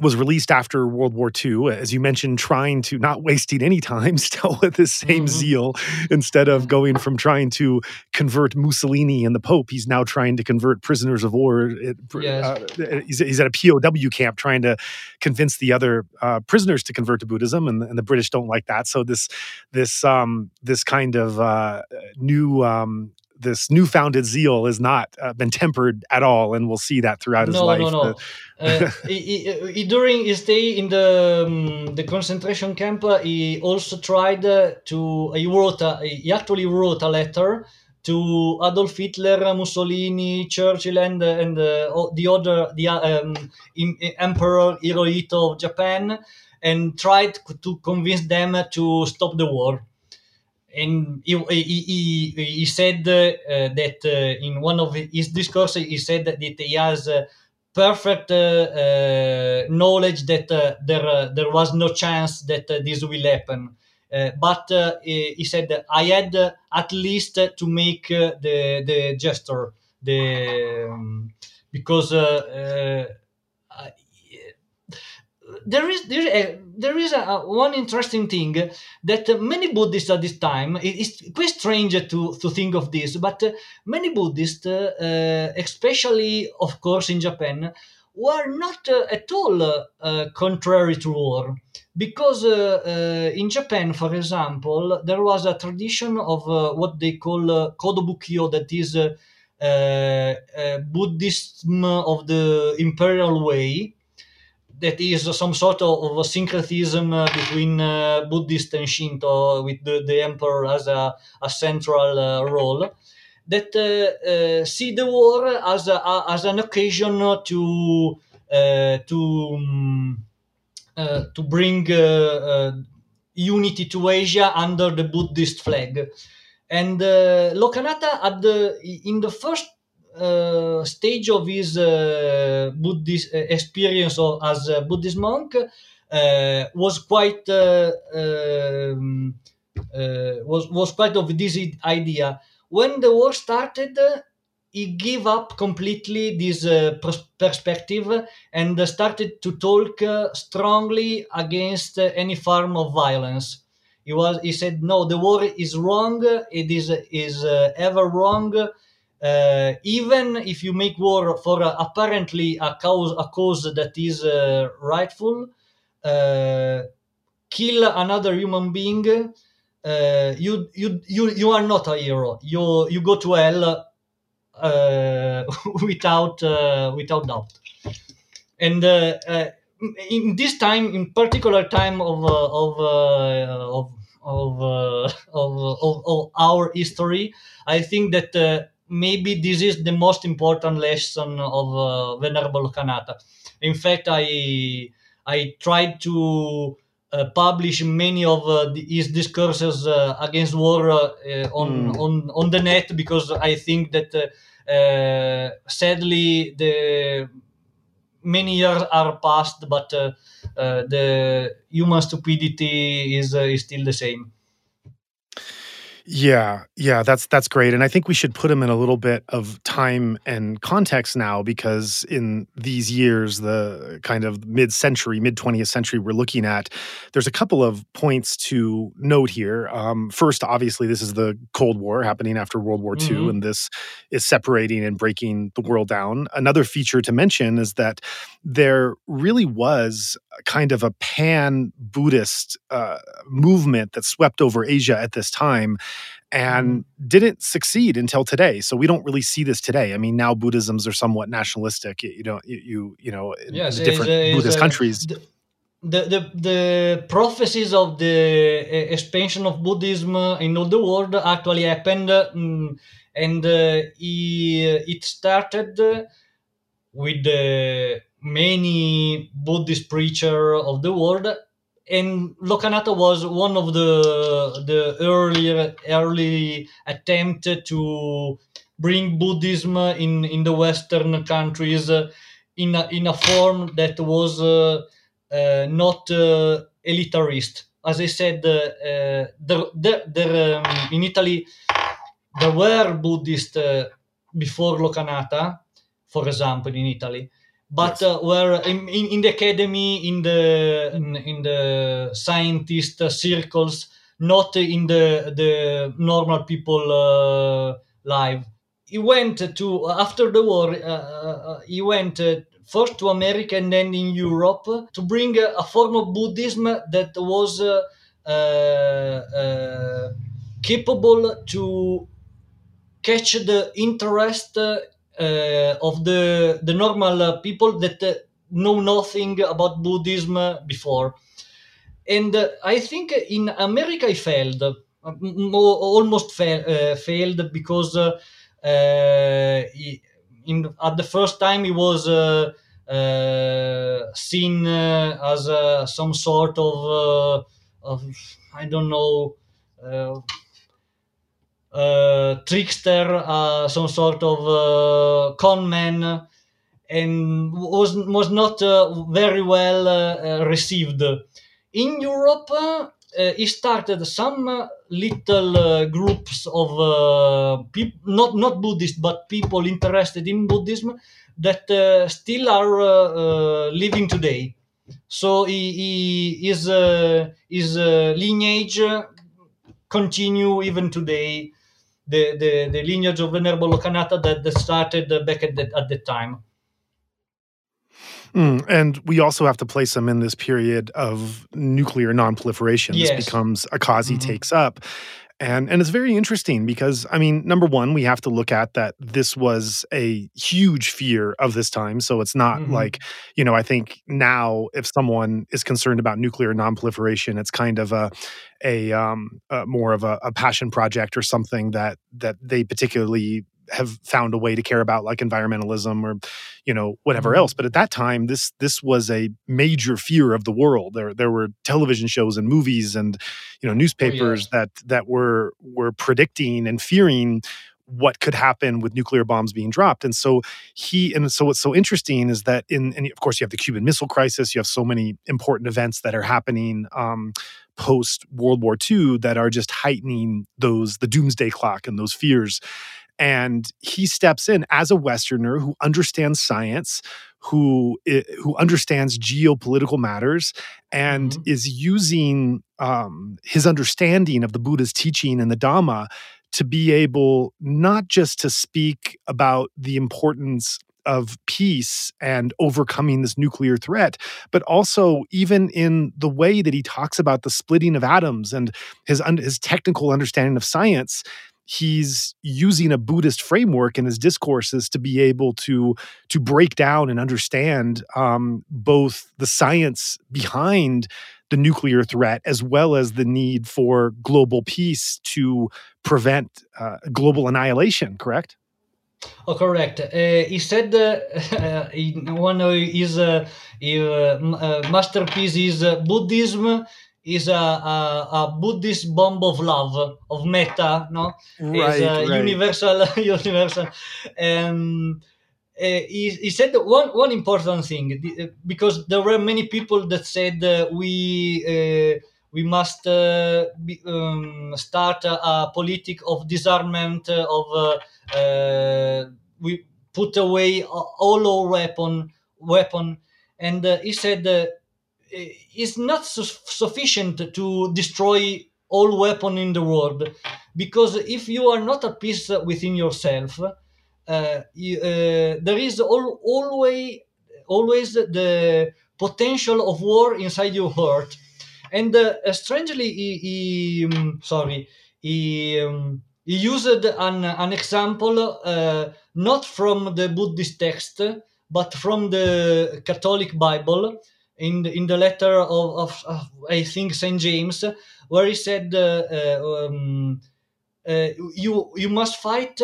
was released after World War II, as you mentioned, trying to not wasting any time, still with the same mm-hmm. zeal. Instead of going from trying to convert Mussolini and the Pope, he's now trying to convert prisoners of war. Yes. Uh, he's, he's, at a POW camp trying to convince the other uh, prisoners to convert to Buddhism, and, and, the British don't like that. So this this um, this kind of uh, new um, this newfounded zeal has not uh, been tempered at all, and we'll see that throughout his no, life. No, no, no. uh, he, he, during his stay in the um, the concentration camp, uh, he also tried uh, to. He wrote. A, he actually wrote a letter to Adolf Hitler, Mussolini, Churchill, and and uh, the other the um, Emperor Hirohito of Japan, and tried to convince them to stop the war and he, he, he, said uh, that uh, in one of his discourses he said that he has uh, perfect uh, uh, knowledge that uh, there there was no chance that this will happen. Uh, but uh, he said I had at least to make the the gesture the um, because there is there, uh, there is a, one interesting thing that many Buddhists at this time it's quite strange to to think of this, but many Buddhists, uh, especially of course in Japan, were not uh, at all uh, contrary to war. Because uh, in Japan, for example, there was a tradition of what they call uh, Kodo Bukkyo, that is Buddhism of the imperial way, that is some sort of, a syncretism uh, between uh, Buddhist and Shinto, with the, the emperor as a, a central uh, role that uh, uh, see the war as a, as an occasion to uh, to um, to bring unity to Asia under the Buddhist flag. And Lokanatha at the in the first uh, stage of his uh, Buddhist experience of, as a Buddhist monk uh, was quite um, was was quite of this idea when the war started, he gave up completely this uh, perspective and started to talk uh, strongly against uh, any form of violence. He was he said no, the war is wrong. It is is uh, ever wrong. Uh, even if you make war for apparently a cause a cause that is uh, rightful, kill another human being uh, you you you you are not a hero. You you go to hell uh, without uh, without doubt. And uh, uh, in this time, in particular time of uh, of of of, of, of, of our history, I think that maybe this is the most important lesson of Venerable Kanata. In fact, I I tried to uh, publish many of uh, his discourses uh, against war on, mm. on on the net because I think that sadly the many years are passed, but the human stupidity is is still the same. Yeah, yeah, that's that's great, and I think we should put him in a little bit of time and context now because in these years, the kind of mid-century, mid twentieth century, we're looking at. There's a couple of points to note here. Um, first, obviously, this is the Cold War happening after World War II, mm-hmm. and this is separating and breaking the world down. Another feature to mention is that there really was kind of a pan Buddhist uh, movement that swept over Asia at this time and mm-hmm. didn't succeed until today. So we don't really see this today. I mean, now Buddhisms are somewhat nationalistic. You, know, you you, you know, in yes, different Buddhist countries. The, the, the prophecies of the expansion of Buddhism in all the world actually happened, um, and uh, it started with the many Buddhist preacher of the world, and Lokanatha was one of the the early early attempt to bring Buddhism in in the Western countries in a, in a form that was uh, uh, not uh, elitarist. As I said, uh, there, there, there um, in Italy there were Buddhists uh, before Lokanatha, for example, in Italy but yes. uh, where in, in, in, the academy in the in, in the scientist circles not in the the normal people uh, life he went to after the war uh, uh he went uh, first to america and then in europe to bring a, a form of buddhism that was uh, capable to catch the interest uh, of the the normal uh, people that uh, know nothing about Buddhism before. And I think in America I failed, almost fa- failed because in at the first time it was uh, seen uh, as uh, some sort of, of I don't know uh, trickster, uh, some sort of uh, con man, and was was not very well received. In Europe, he started some little groups of people, not not Buddhist, but people interested in Buddhism that still are living today. So he, he his his lineage continue even today. The, the, the lineage of Venerable Lokanatha that, that started back at that at the time. Mm, and we also have to place them in this period of nuclear nonproliferation. Yes. This becomes Akazi Mhm. takes up. And and it's very interesting because I mean, number one, we have to look at that this was a huge fear of this time. So it's not Mhm. like, you know, I think now if someone is concerned about nuclear nonproliferation, it's kind of a a um uh, more of a, a passion project or something that that they particularly have found a way to care about like environmentalism or you know whatever Mhm. else but at that time this this was a major fear of the world there there were television shows and movies and you know newspapers yes. that that were were predicting and fearing what could happen with nuclear bombs being dropped and so he and so what's so interesting is that in and of course you have the cuban missile crisis you have so many important events that are happening um, post world war ii that are just heightening those the doomsday clock and those fears and he steps in as a westerner who understands science who who understands geopolitical matters and Mhm. is using um, his understanding of the buddha's teaching and the dhamma to be able not just to speak about the importance of peace and overcoming this nuclear threat, but also even in the way that he talks about the splitting of atoms and his un- his technical understanding of science. He's using a Buddhist framework in his discourses to be able to to break down and understand um, both the science behind the nuclear threat as well as the need for global peace to prevent uh, global annihilation. Correct? Oh, correct. Uh, he said uh, one of his uh, uh, uh, is uh, Buddhism is a, a, a Buddhist bomb of love of metta, no? is uh, universal, universal. Um, uh, he, he said one one important thing because there were many people that said uh, we uh, we must uh, be, um, start a, a politic of disarmament of uh, uh, we put away all our weapon weapon and he said uh, it's not su- sufficient to destroy all weapon in the world. Because if you are not at peace within yourself uh, you, uh, there is al- always always the potential of war inside your heart. And uh, strangely he, he um, sorry he um, he used an, an example uh, not from the buddhist text but from the catholic bible in the, in the letter of, of, of i think saint james where he said uh, uh, um, uh, you you must fight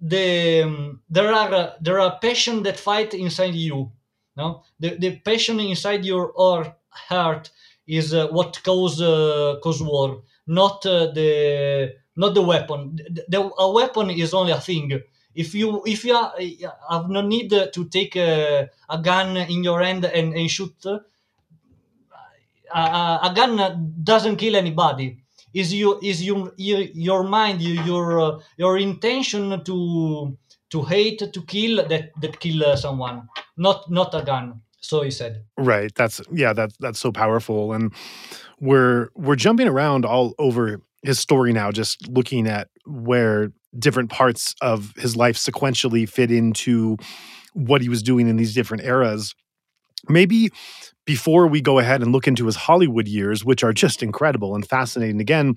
the um, there are there are passion that fight inside you no? The, the passion inside your heart is uh, what cause uh, cause war not uh, the not the weapon. The, the, a weapon is only a thing if you if you are, have no need to take a, a gun in your hand and, and shoot uh, a, a, gun doesn't kill anybody is you is you your, mind your uh, your intention to to hate to kill that that kill uh, someone not not a gun so he said Right. That's yeah, that's that's so powerful. And we're we're jumping around all over his story now, just looking at where different parts of his life sequentially fit into what he was doing in these different eras. Maybe before we go ahead and look into his Hollywood years, which are just incredible and fascinating again,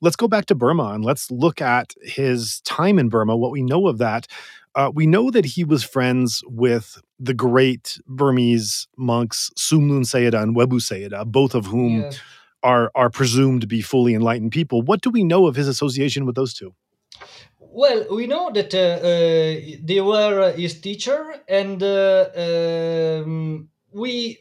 let's go back to Burma and let's look at his time in Burma, what we know of that. Uh, we know that he was friends with the great Burmese monks Sun Lun Sayadaw and Webu Sayadaw, both of whom Yes. are are presumed to be fully enlightened people. What do we know of his association with those two? Well, we know that uh, uh, they were uh, his teacher, and um, we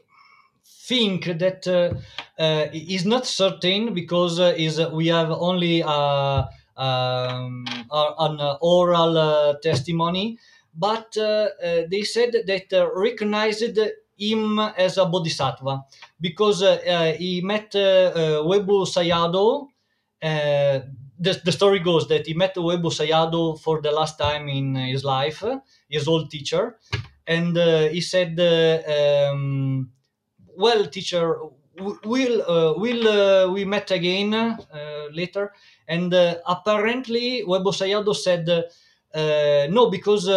think that uh, uh, is not certain because uh, is we have only um, an oral testimony, but they said that recognized him as a bodhisattva because he met Webu Sayadaw. The, the, story goes that he met Webu Sayadaw for the last time in uh, his life, uh, his old teacher, and uh, he said, um, "Well, teacher, we'll uh, we'll uh, we met again uh, later. And apparently Webu Sayadaw said no because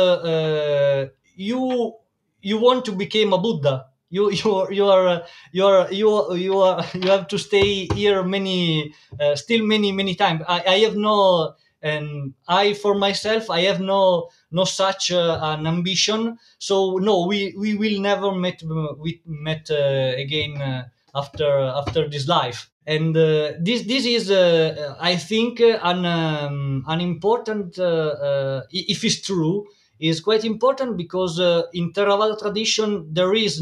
you you want to become a buddha you you you are you are you you, are, you have to stay here many uh, still many many times. I, I have no and i for myself. I have no no such uh, an ambition. So no we we will never met we met uh, again after after this life. And uh, this this is uh, i think an um, an important uh, if it's true is quite important because in theravada tradition there is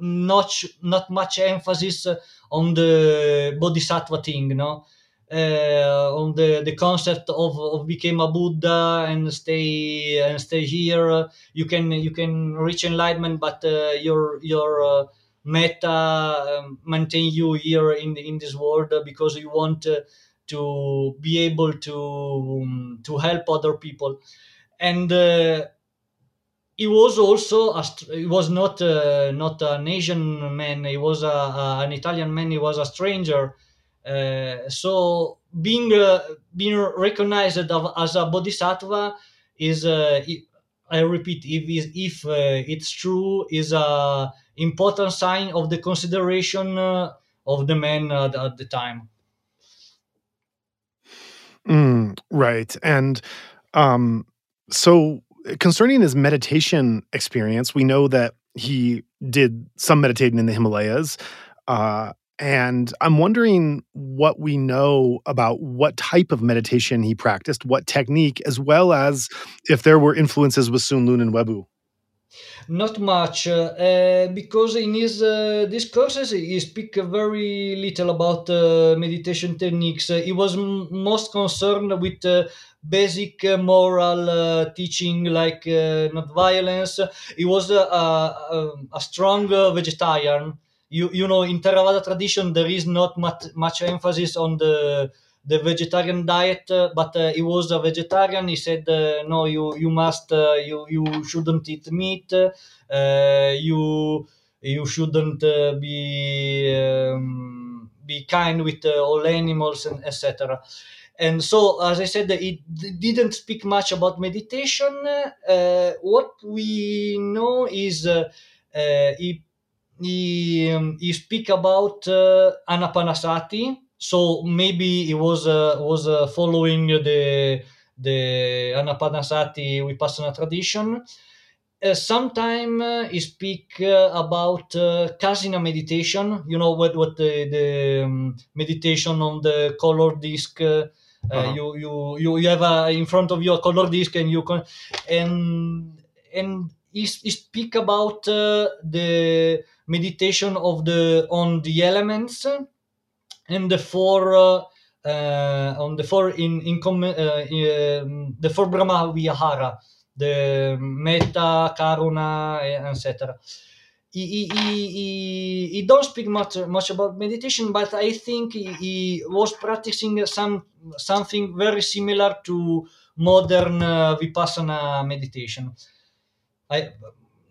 not not much emphasis on the bodhisattva thing no uh, on the, the concept of, of become a Buddha and stay and stay here. You can you can reach enlightenment, but uh, your your uh, metta um, maintain you here in in this world because you want uh, to be able to um, to help other people and uh, he was also a, he was not uh, not an asian man he was a, a, an italian man he was a stranger uh, so being uh, being recognized as a bodhisattva is uh, I repeat, if if uh, it's true, is a important sign of the consideration uh, of the man at, at the time. Mm, right, and um, so concerning his meditation experience, we know that he did some meditating in the Himalayas. Uh, and I'm wondering what we know about what type of meditation he practiced, what technique, as well as if there were influences with Sun Lun and Webu. Not much, uh, because in his uh, discourses he speak very little about uh, meditation techniques. he was m- most concerned with uh, basic uh, moral uh, teaching like not violence. He was a, strong vegetarian you you know in Theravada tradition there is not much much emphasis on the the vegetarian diet, uh, but uh, he was a vegetarian. He said, uh, "No, you you must uh, you you shouldn't eat meat. Uh, you you shouldn't uh, be um, be kind with all animals and etc." And so, as I said, it didn't speak much about meditation. what we know is he he, um, he speak about uh, anapanasati. So maybe he was uh, was uh, following the the anapanasati vipassana tradition. Uh, sometime uh, he speak uh, about uh, kasina meditation. You know what what the, the um, meditation on the color disc uh, uh-huh. you, you you you have a, in front of you a color disc and you can and and he, speak about the meditation of the on the elements and the four uh, uh, on the four in in com- uh, um, the four Brahma Vihara, the Metta, Karuna, etc. He, he, he, he, don't speak much much about meditation, but I think he, he was practicing some something very similar to modern uh, vipassana meditation. I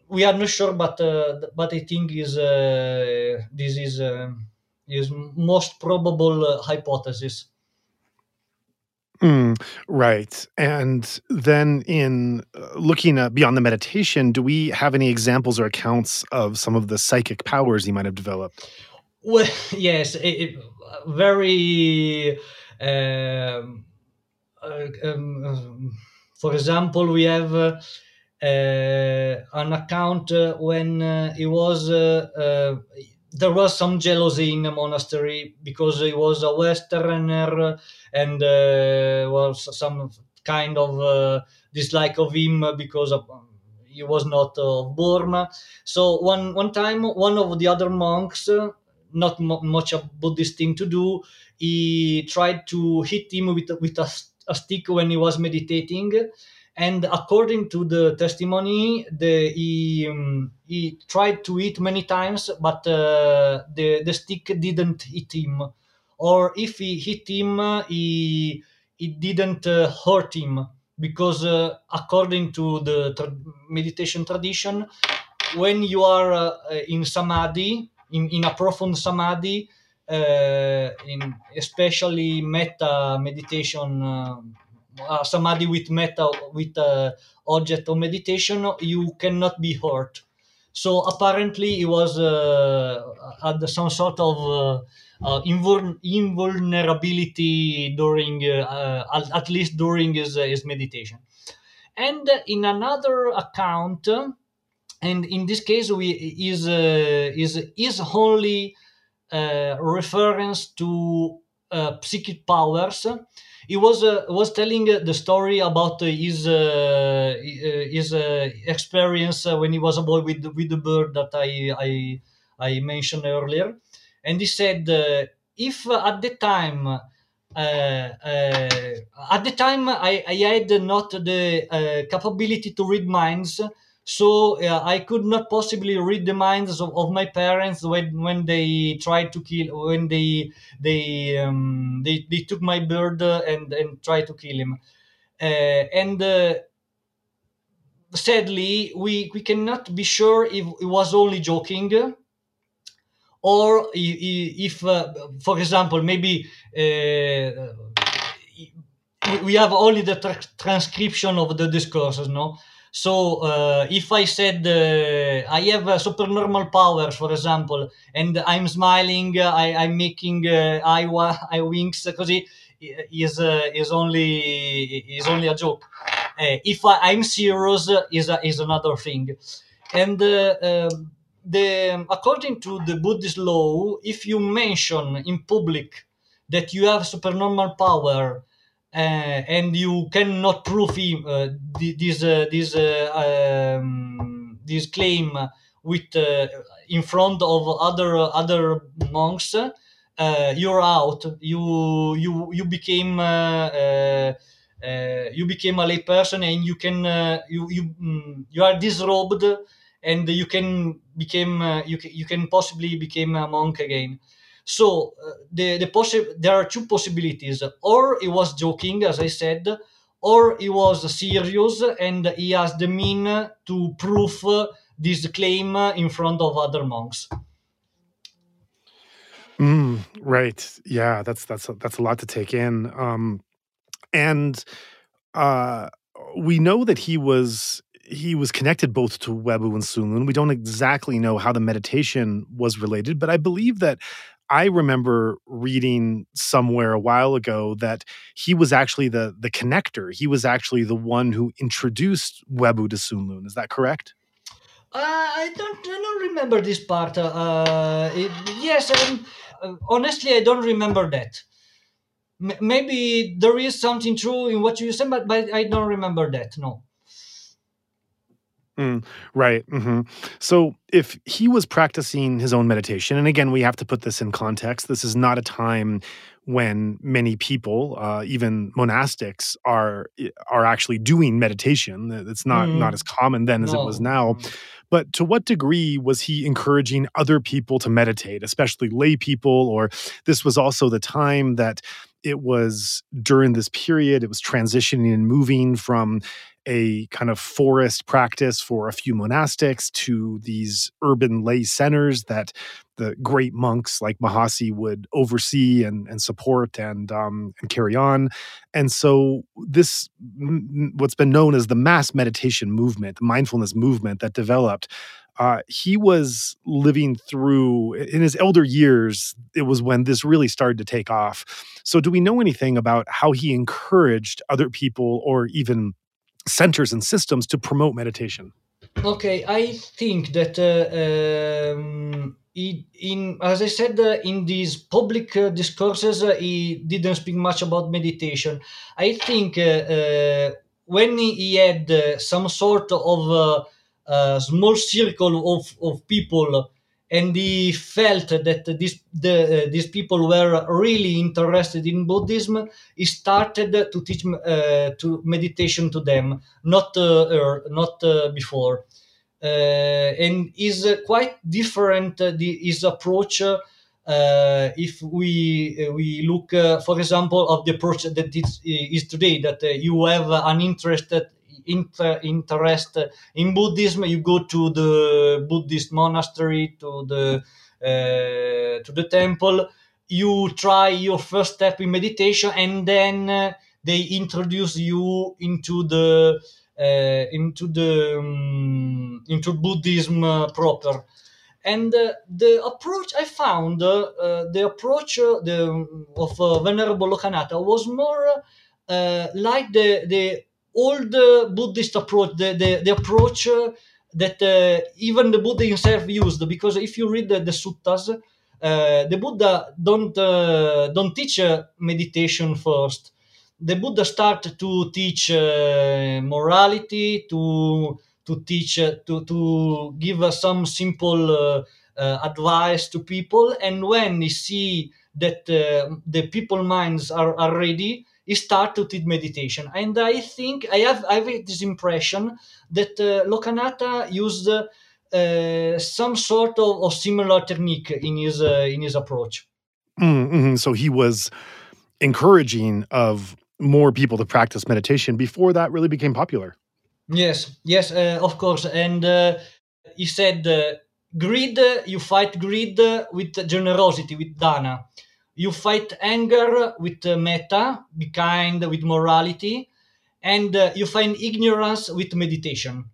we are not sure, but uh, but I think is uh, this is uh, is most probable uh, hypothesis. Mm, right. And then in uh, looking at beyond the meditation, do we have any examples or accounts of some of the psychic powers he might have developed? Well, yes, it, it, very. Um, uh, um, for example, we have uh, an account uh, when uh, he was there was some jealousy in the monastery because he was a westerner and uh, was some kind of uh, dislike of him because of, he was not of Burma. So one one time, one of the other monks, uh, not much a Buddhist thing to do, he tried to hit him with with a, a stick when he was meditating, and according to the testimony, the, he um, he tried to eat many times, but uh, the the stick didn't hit him, or if he hit him, he it didn't uh, hurt him. Because uh, according to the tra- meditation tradition, when you are uh, in samadhi, in, in a profound samadhi, uh, in especially metta meditation uh, uh, samadhi with metta with uh, object of meditation you cannot be hurt. So apparently it was uh, some sort of uh, uh, invul- invulnerability during uh, at, at least during his, his meditation. And in another account and in this case we is is is only reference to psychic powers he was uh, was telling uh, the story about uh, his his experience when he was a boy with with the bird that I I, I mentioned earlier, and he said if at the time uh, uh, at the time I, I had not the uh, capability to read minds so uh, i could not possibly read the minds of, of, my parents when when they tried to kill when they they um, they, they took my bird and and tried to kill him. Uh, and uh, sadly we we cannot be sure if it was only joking or if, uh, for example maybe uh, we have only the tra- transcription of the discourses no so uh, if I said uh, I have uh, supernormal powers, for example, and I'm smiling, uh, I, I'm making uh, eye, eye winks because he is uh, is only is only a joke. if I, am serious, is is another thing. And um, the according to the Buddhist law, if you mention in public that you have supernormal power and you cannot prove him, uh, this uh, this um, this claim with in front of other other monks. you're out. You you you became uh, you became a lay person and you can uh, you you mm, you are disrobed and you can become uh, you, you can possibly become a monk again so uh, the the possi- there are two possibilities: or he was joking, as I said, or he was serious and he has the mean to prove this claim in front of other monks. Mm, right. Yeah, that's that's a, that's a lot to take in. Um, and uh, we know that he was he was connected both to Webu and Sunlun. We don't exactly know how the meditation was related, but I believe that I remember reading somewhere a while ago that he was actually the the connector. He was actually the one who introduced Webu to Sunlun. Is that correct? Uh, I don't I don't remember this part. Uh, it, yes, um, uh, honestly, I don't remember that. M- maybe there is something true in what you said, but, but I don't remember that. No. Mm, right. hmm So, if he was practicing his own meditation, and again, we have to put this in context, this is not a time when many people, uh, even monastics, are are actually doing meditation. It's not mm. not as common then as no. it was now. Mm. But to what degree was he encouraging other people to meditate, especially lay people? Or this was also the time that it was during this period, it was transitioning and moving from a kind of forest practice for a few monastics to these urban lay centers that the great monks like Mahasi would oversee and, and support and um, and carry on. And so this what's been known as the mass meditation movement, the mindfulness movement that developed. Uh, he was living through in his elder years. It was when this really started to take off. So, do we know anything about how he encouraged other people or even centers and systems to promote meditation? Okay, I think that uh, um, in as I said uh, in these public uh, discourses, uh, he didn't speak much about meditation. I think uh, uh, when he had some sort of small circle of, of people and he felt that this, the, uh, these people were really interested in Buddhism, he started to teach uh, to meditation to them, not uh, not uh, before, uh, and is quite different. The, his approach. if we we look, for example, of the approach that is, is today, that you have an interest inter- interest in Buddhism, you go to the Buddhist monastery, to the uh, to the temple. You try your first step in meditation, and then uh, they introduce you into the uh, into the um, into Buddhism uh, proper. And uh, the approach I found, uh, the approach the, of Venerable Lokanatha was more like the the old Buddhist approach, the, the, the approach uh, that uh, even the Buddha himself used. Because if you read the, the suttas, uh, the Buddha don't don't teach meditation first. The Buddha started to teach morality, to to teach to to give some simple uh, advice to people and when he see that uh, the people minds are, are ready started with meditation. And I think I have I have this impression that uh, Lokanatha used uh, some sort of, of, similar technique in his uh, in his approach. Mm-hmm. So he was encouraging of more people to practice meditation before that really became popular. Yes, yes, uh, of course. And uh, he said, uh, "Greed, you fight greed with generosity, with dana." You fight anger with uh, metta, be kind with morality, and uh, you find ignorance with meditation.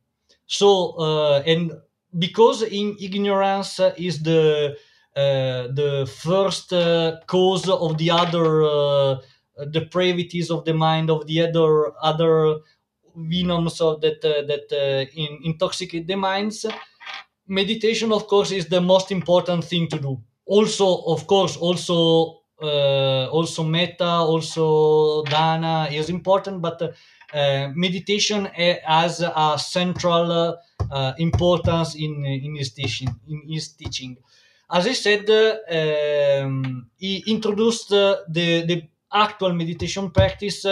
So, uh, and because in ignorance is the uh, the first uh, cause of the other uh, depravities of the mind of the other other venoms of that that in, intoxicate the minds. Meditation, of course, is the most important thing to do also of course also uh, also metta also dana is important but uh, meditation has a central uh, importance in in his teaching in his teaching. As i said um, he introduced the the actual meditation practice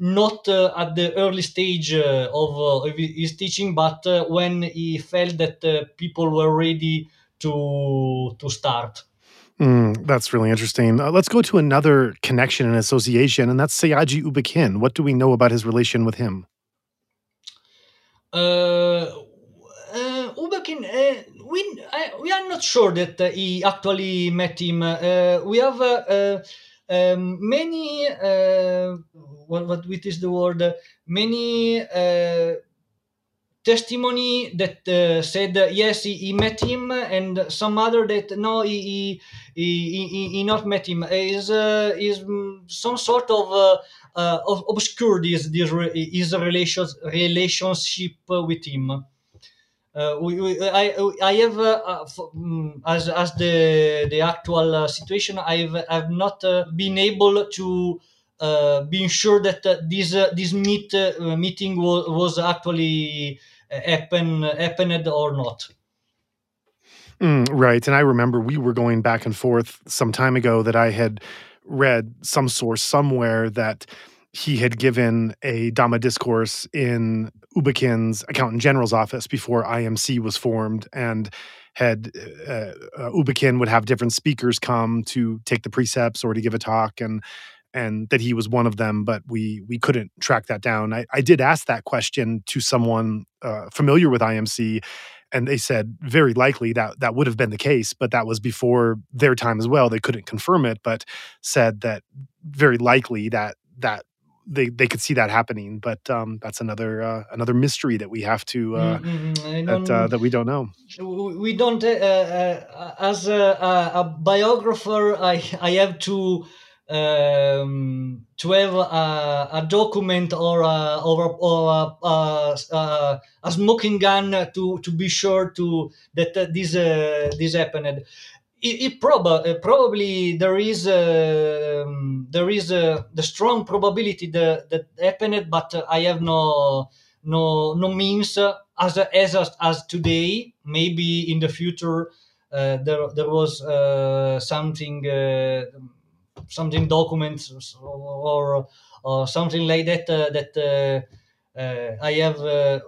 not uh, at the early stage uh, of, uh, of, his teaching, but when he felt that people were ready to to start. Mm, that's really interesting. Uh, let's go to another connection and association, and that's Sayagyi U Ba Khin. What do we know about his relation with him? Uh, uh, U uh, we I, we are not sure that uh, he actually met him. Uh, we have uh, um, many what what is the word? Many testimony that uh, said uh, yes he, he, met him and some other that no he he, he, he not met him. Is uh, is some sort of uh, uh, obscure this this his relations relationship with him. Uh, we, we, I I have mm, as as the the actual situation I've I've not been able to being sure that uh, this uh, this meet meeting was, was actually happen happened or not. Mm, right, and I remember we were going back and forth some time ago that I had read some source somewhere that he had given a Dhamma discourse in U Ba Khin's accountant general's office before IMC was formed, and had uh, uh, U Ba Khin would have different speakers come to take the precepts or to give a talk, and and that he was one of them, but we we couldn't track that down. I, I did ask that question to someone uh, familiar with IMC, and they said very likely that that would have been the case, but that was before their time as well. They couldn't confirm it, but said that very likely that that they they could see that happening. But um, that's another uh, another mystery that we have to uh, mm-hmm. that uh, that we don't know. We don't. Uh, uh, as a, a, biographer, I I have to um, to have a, a, document or a, or, a, or a, a, smoking gun to, to be sure to that this uh, this happened. It, it uh, probably there is uh, um, there is uh, the strong probability that that happened, but I have no no no means as as as today. Maybe in the future uh, there there was something something documents or or something like that that I have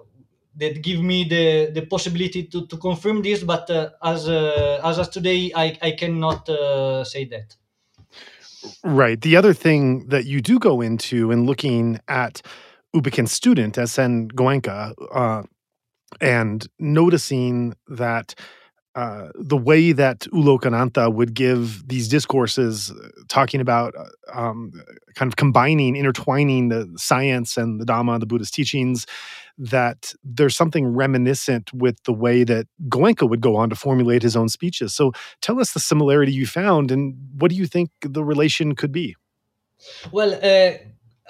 that give me the the possibility to, to confirm this but uh, as uh, as of today i i cannot uh, say that. Right. The other thing that you do go into in looking at U Ba Khin's student S.N. Goenka uh, and noticing that uh, the way that U Lokanatha would give these discourses, uh, talking about uh, um, kind of combining, intertwining the science and the Dhamma, the Buddhist teachings, that there's something reminiscent with the way that Goenka would go on to formulate his own speeches. So tell us the similarity you found and what do you think the relation could be? Well, uh,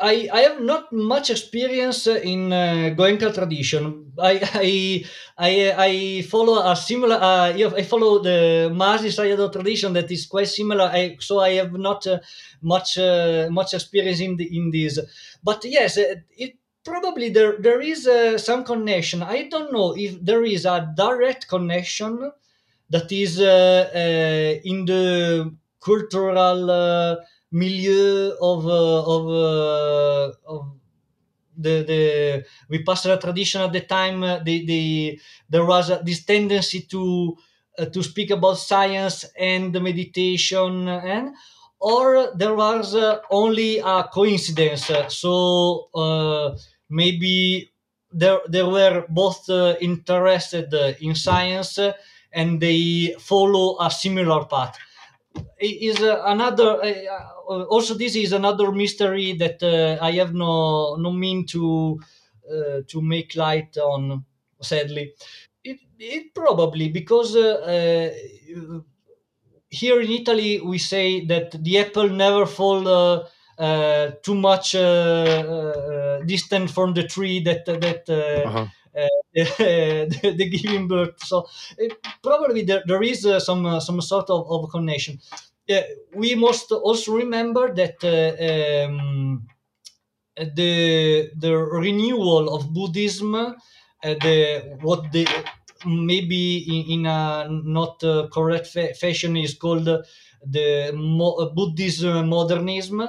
I, I have not much experience in uh, Goenka tradition. I, I I I follow a similar. Uh, I follow the Mahasi Sayadaw tradition that is quite similar. I, so I have not uh, much uh, much experience in the, in this. But yes, it probably there there is uh, some connection. I don't know if there is a direct connection that is uh, uh, in the cultural milieu of uh, of uh, of the the vipassana tradition at the time uh, the, the there was this tendency to uh, to speak about science and meditation and or there was uh, only a coincidence. So uh, maybe there there were both interested in science and they follow a similar path is another uh, also this is another mystery that uh, I have no no mean to uh, to make light on. Sadly, it, it probably because uh, here in Italy we say that the apple never fall uh, uh, too much uh, distant from the tree that that uh-huh. the giving birth. So probably there, there is some some sort of, of connection we must also remember that uh, um, the the renewal of Buddhism, uh, the what the maybe in, in a not uh, correct fa- fashion is called the mo- Buddhism modernism,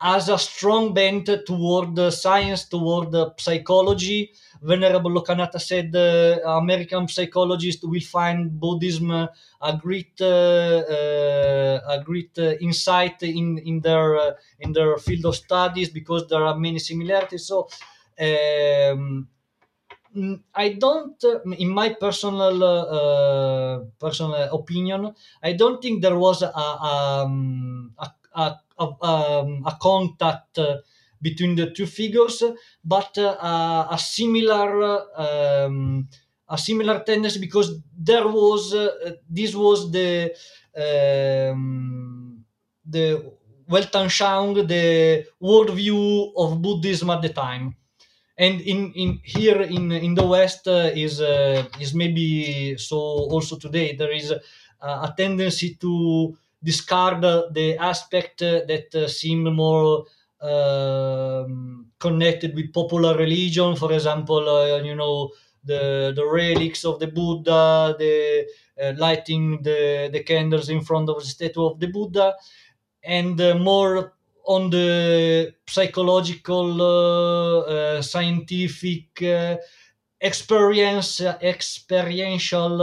has a strong bent toward science, toward psychology, Venerable Lokanatha said uh, American psychologists will find Buddhism a great uh, uh, a great insight in in their in their field of studies because there are many similarities. So. Um, I don't, in my personal uh, personal opinion, I don't think there was a um, a, a, a, um, a contact uh, between the two figures, but uh, a similar um, a similar tendency because there was uh, this was the um, the Weltanschauung, the worldview of Buddhism at the time. And in, in here in in the West uh, is uh, is maybe so also today there is a, a tendency to discard the aspect that uh, seem more connected with popular religion. For example, uh, you know the the relics of the Buddha, the uh, lighting the the candles in front of the statue of the Buddha, and uh, more on the psychological, uh, uh, scientific. Uh, experience experiential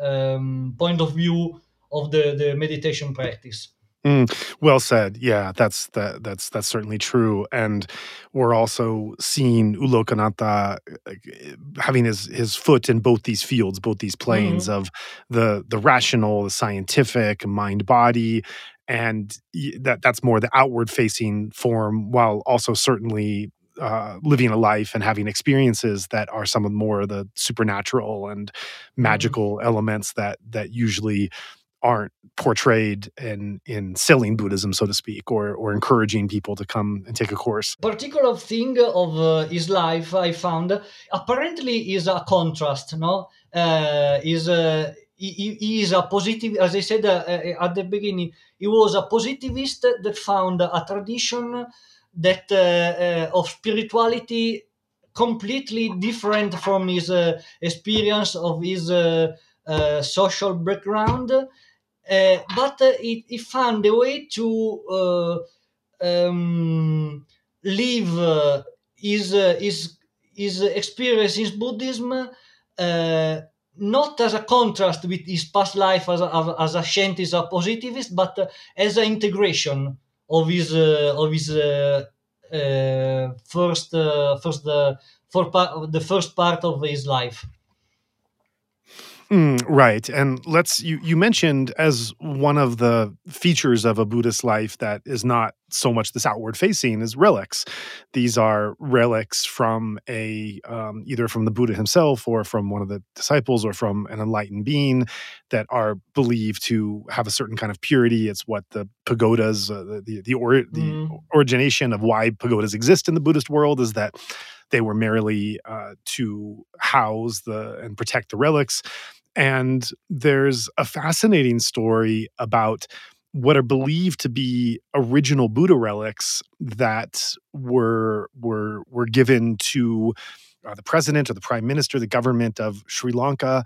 um, point of view of the, the meditation practice Mm, well said. Yeah, that's that that's that's certainly true. And we're also seeing U Lokanatha uh, having his his foot in both these fields, both these planes mm-hmm. of the the rational, the scientific, mind body, and that that's more the outward facing form, while also certainly uh, living a life and having experiences that are some of more the supernatural and mm-hmm. magical mm-hmm. elements that that usually aren't portrayed in in selling Buddhism, so to speak, or or encouraging people to come and take a course. Particular thing of uh, his life, I found apparently is a contrast. No, uh, is uh, he, he, is a positive. As I said uh, uh, at the beginning, he was a positivist that found a tradition that uh, of spirituality completely different from his experience of his social background, but he, he, found a way to um, live his his his experience in Buddhism not as a contrast with his past life as a, as a scientist or positivist, but uh, as an integration of his uh, of his uh, first first for the first part of his life. Mm, right. And let's you you mentioned as one of the features of a Buddhist life that is not so much this outward facing is relics. These are relics from a um, either from the Buddha himself or from one of the disciples or from an enlightened being that are believed to have a certain kind of purity. It's what the pagodas, uh, the the, the, or, mm. the origination of why pagodas exist in the Buddhist world is that they were merely uh, to house the and protect the relics. And there's a fascinating story about what are believed to be original Buddha relics that were were were given to uh, the president or the prime minister, the government of Sri Lanka.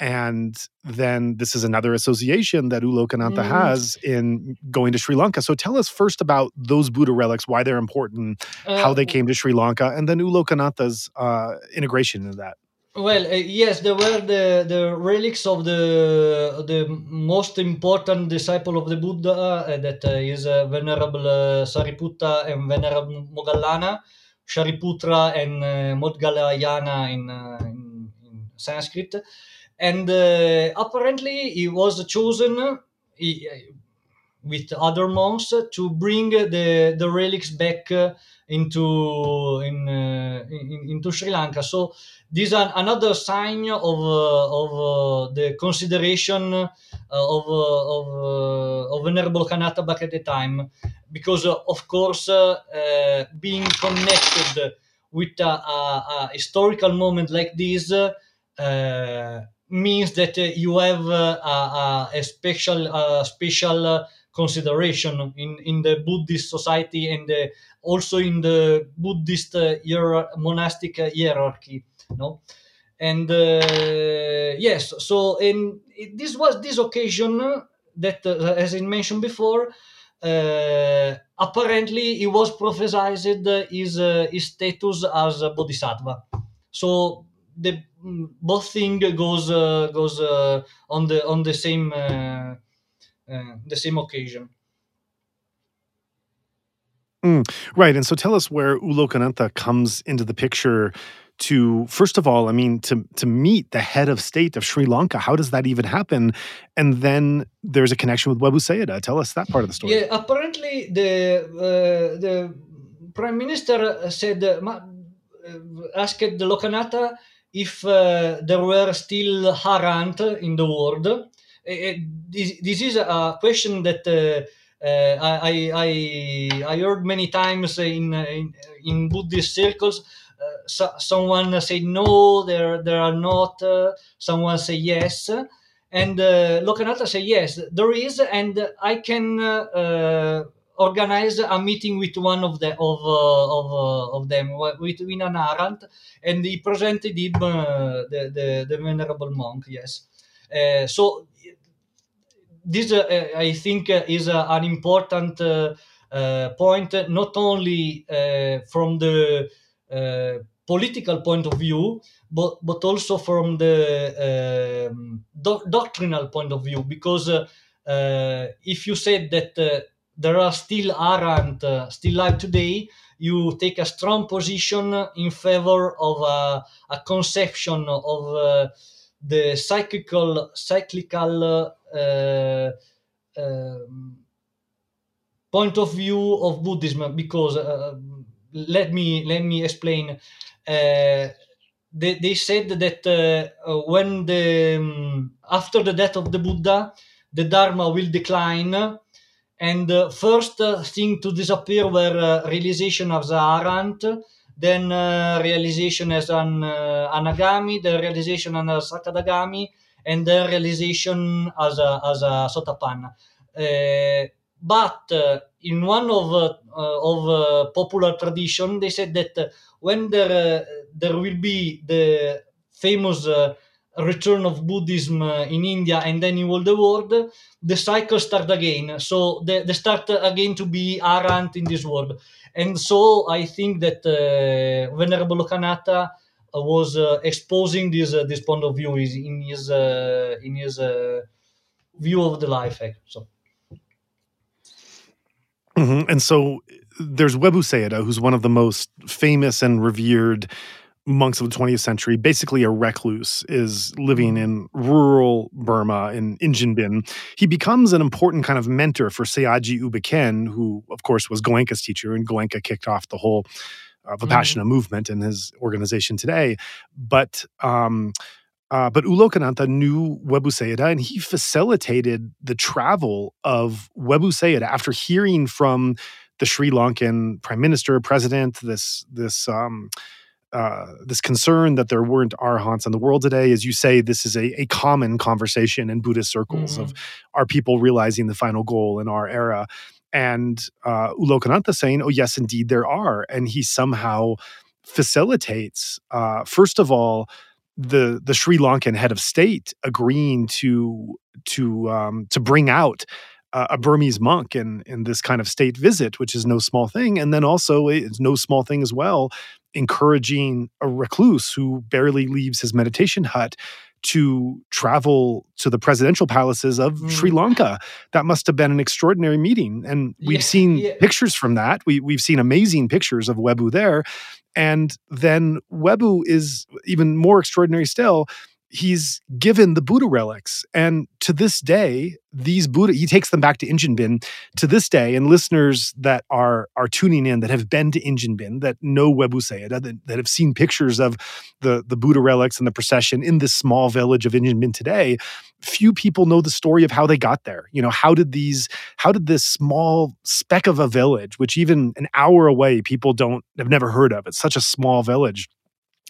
And then this is another association that U Lokanatha mm. has in going to Sri Lanka. So tell us first about those Buddha relics, why they're important, uh, how they came to Sri Lanka, and then U Lokanatha's uh, integration into that. Well, uh, yes, there were the, the relics of the the most important disciple of the Buddha, uh, that uh, is uh, Venerable uh, Sariputta and Venerable Moggallana, Shariputra and uh, Moggallana in, in, in, Sanskrit. And apparently, he was chosen he, with other monks to bring the, the relics back into in, in, into Sri Lanka. So this is another sign of uh, of uh, the consideration uh, of uh, of uh, of Venerable Kanata back at the time, because uh, of course being connected with a, a, a, historical moment like this means that you have a, a special special consideration in, in the Buddhist society and also in the Buddhist monastic hierarchy no? And uh, yes so in this was this occasion that uh, as i mentioned before uh, apparently he was prophesied his, uh, his status as a bodhisattva. So the mm, both thing goes uh, goes uh, on the on the same the same occasion. Mm, right and so tell us where U Lokanatha comes into the picture to first of all, I mean, to to meet the head of state of Sri Lanka. How does that even happen? And then there's a connection with Webu Sayadaw. Tell us that part of the story. Yeah, apparently the uh, the prime minister said uh, uh asked the Lokanatha if uh, there were still Arahant in the world. Uh, uh, this, this is a question that. I, I I heard many times in in, in Buddhist circles so, someone say no, there there are not. Uh, someone say yes, and uh, Lokanatha say yes, there is, and I can uh, organize a meeting with one of the of uh, of uh, of them with Winan Arahant, and he presented him uh, the, the, the venerable monk. Yes, uh, so this uh, I think is an important point, not only from the political point of view, but but also from the um, do- doctrinal point of view. Because uh, uh, if you said that uh, there are still Arahant uh, still alive today, you take a strong position in favor of a, a conception of uh, the cyclical cyclical uh, um, point of view of Buddhism. Because let me let me explain uh, they, they said that uh, uh, when the um, after the death of the Buddha, the Dharma will decline, and the first thing to disappear were realization as a Arahant, then uh, realization as an uh, anagami, then realization as a sakadagami, and then realization as a, as a sotapanna. Uh, but in one of of popular tradition, they said that when there uh, there will be the famous uh, return of Buddhism uh, in India and then in all the world, the cycle start again. So they, they start again to be Arahant in this world. And so I think that uh, Venerable Lokanatha was uh, exposing this uh, this point of view in his uh, in his view of the life. So. Mm-hmm. And so there's Webu Sayadaw, who's one of the most famous and revered monks of the 20th century, basically a recluse, is living in rural Burma in Ingyinbin. He becomes an important kind of mentor for Sayagyi U Ba Khin, who, of course, was Goenka's teacher, and Goenka kicked off the whole uh, Vipassana mm-hmm. movement in his organization today. But um, uh, but U Lokanatha knew Webu Sayadaw and he facilitated the travel of Webu Sayadaw after hearing from the Sri Lankan prime minister, president, this this um, uh, this concern that there weren't arhants in the world today. As you say, this is a, a common conversation in Buddhist circles mm-hmm. of are people realizing the final goal in our era? And uh, U Lokanatha saying, oh, yes, indeed, there are. And he somehow facilitates, uh, first of all, the the Sri Lankan head of state agreeing to to um, to bring out a Burmese monk in in this kind of state visit, which is no small thing, and then also it's no small thing as well, encouraging a recluse who barely leaves his meditation hut to travel to the presidential palaces of mm. Sri Lanka. That must have been an extraordinary meeting. And we've yeah, seen yeah. pictures from that. We, we've seen amazing pictures of Webu there. And then Webu is even more extraordinary still he's given the Buddha relics. And to this day, these Buddha, he takes them back to Ingyinbin to this day. And listeners that are are tuning in that have been to Ingyinbin, that know Webu Sayadaw, that, that have seen pictures of the, the Buddha relics and the procession in this small village of Ingyinbin today, few people know the story of how they got there. You know, how did these, how did this small speck of a village, which even an hour away, people don't have never heard of. It's such a small village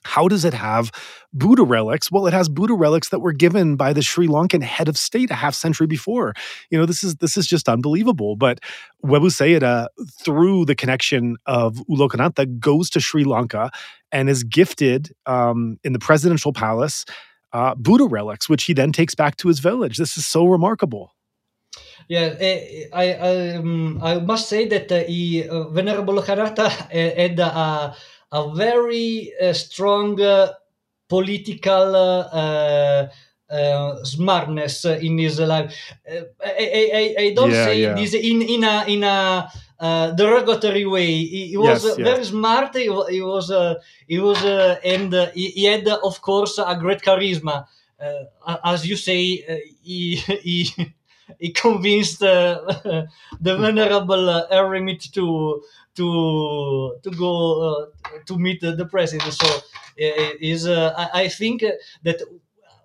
how does it have Buddha relics? Well, it has Buddha relics that were given by the Sri Lankan head of state a half century before. You know, this is this is just unbelievable. But Webu Sayadaw, through the connection of U Lokanatha, goes to Sri Lanka and is gifted um, in the presidential palace uh, Buddha relics, which he then takes back to his village. This is so remarkable. Yeah, eh, I I, um, I must say that uh, he, uh, Venerable Lokanatha had a a very uh, strong uh, political uh, smartness in his life. I, I, I don't yeah, say yeah. this in, in a in a uh, derogatory way. He, he was yes, very smart. He, he was uh, he was uh, and he, he, had of course a great charisma. as you say, he he he convinced the venerable eremit to to to go uh, to meet the, the, president. So is uh, I, I, think that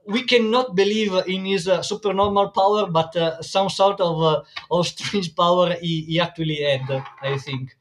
we cannot believe in his uh, supernormal power, but uh, some sort of uh, of strange power he, he, actually had. I think.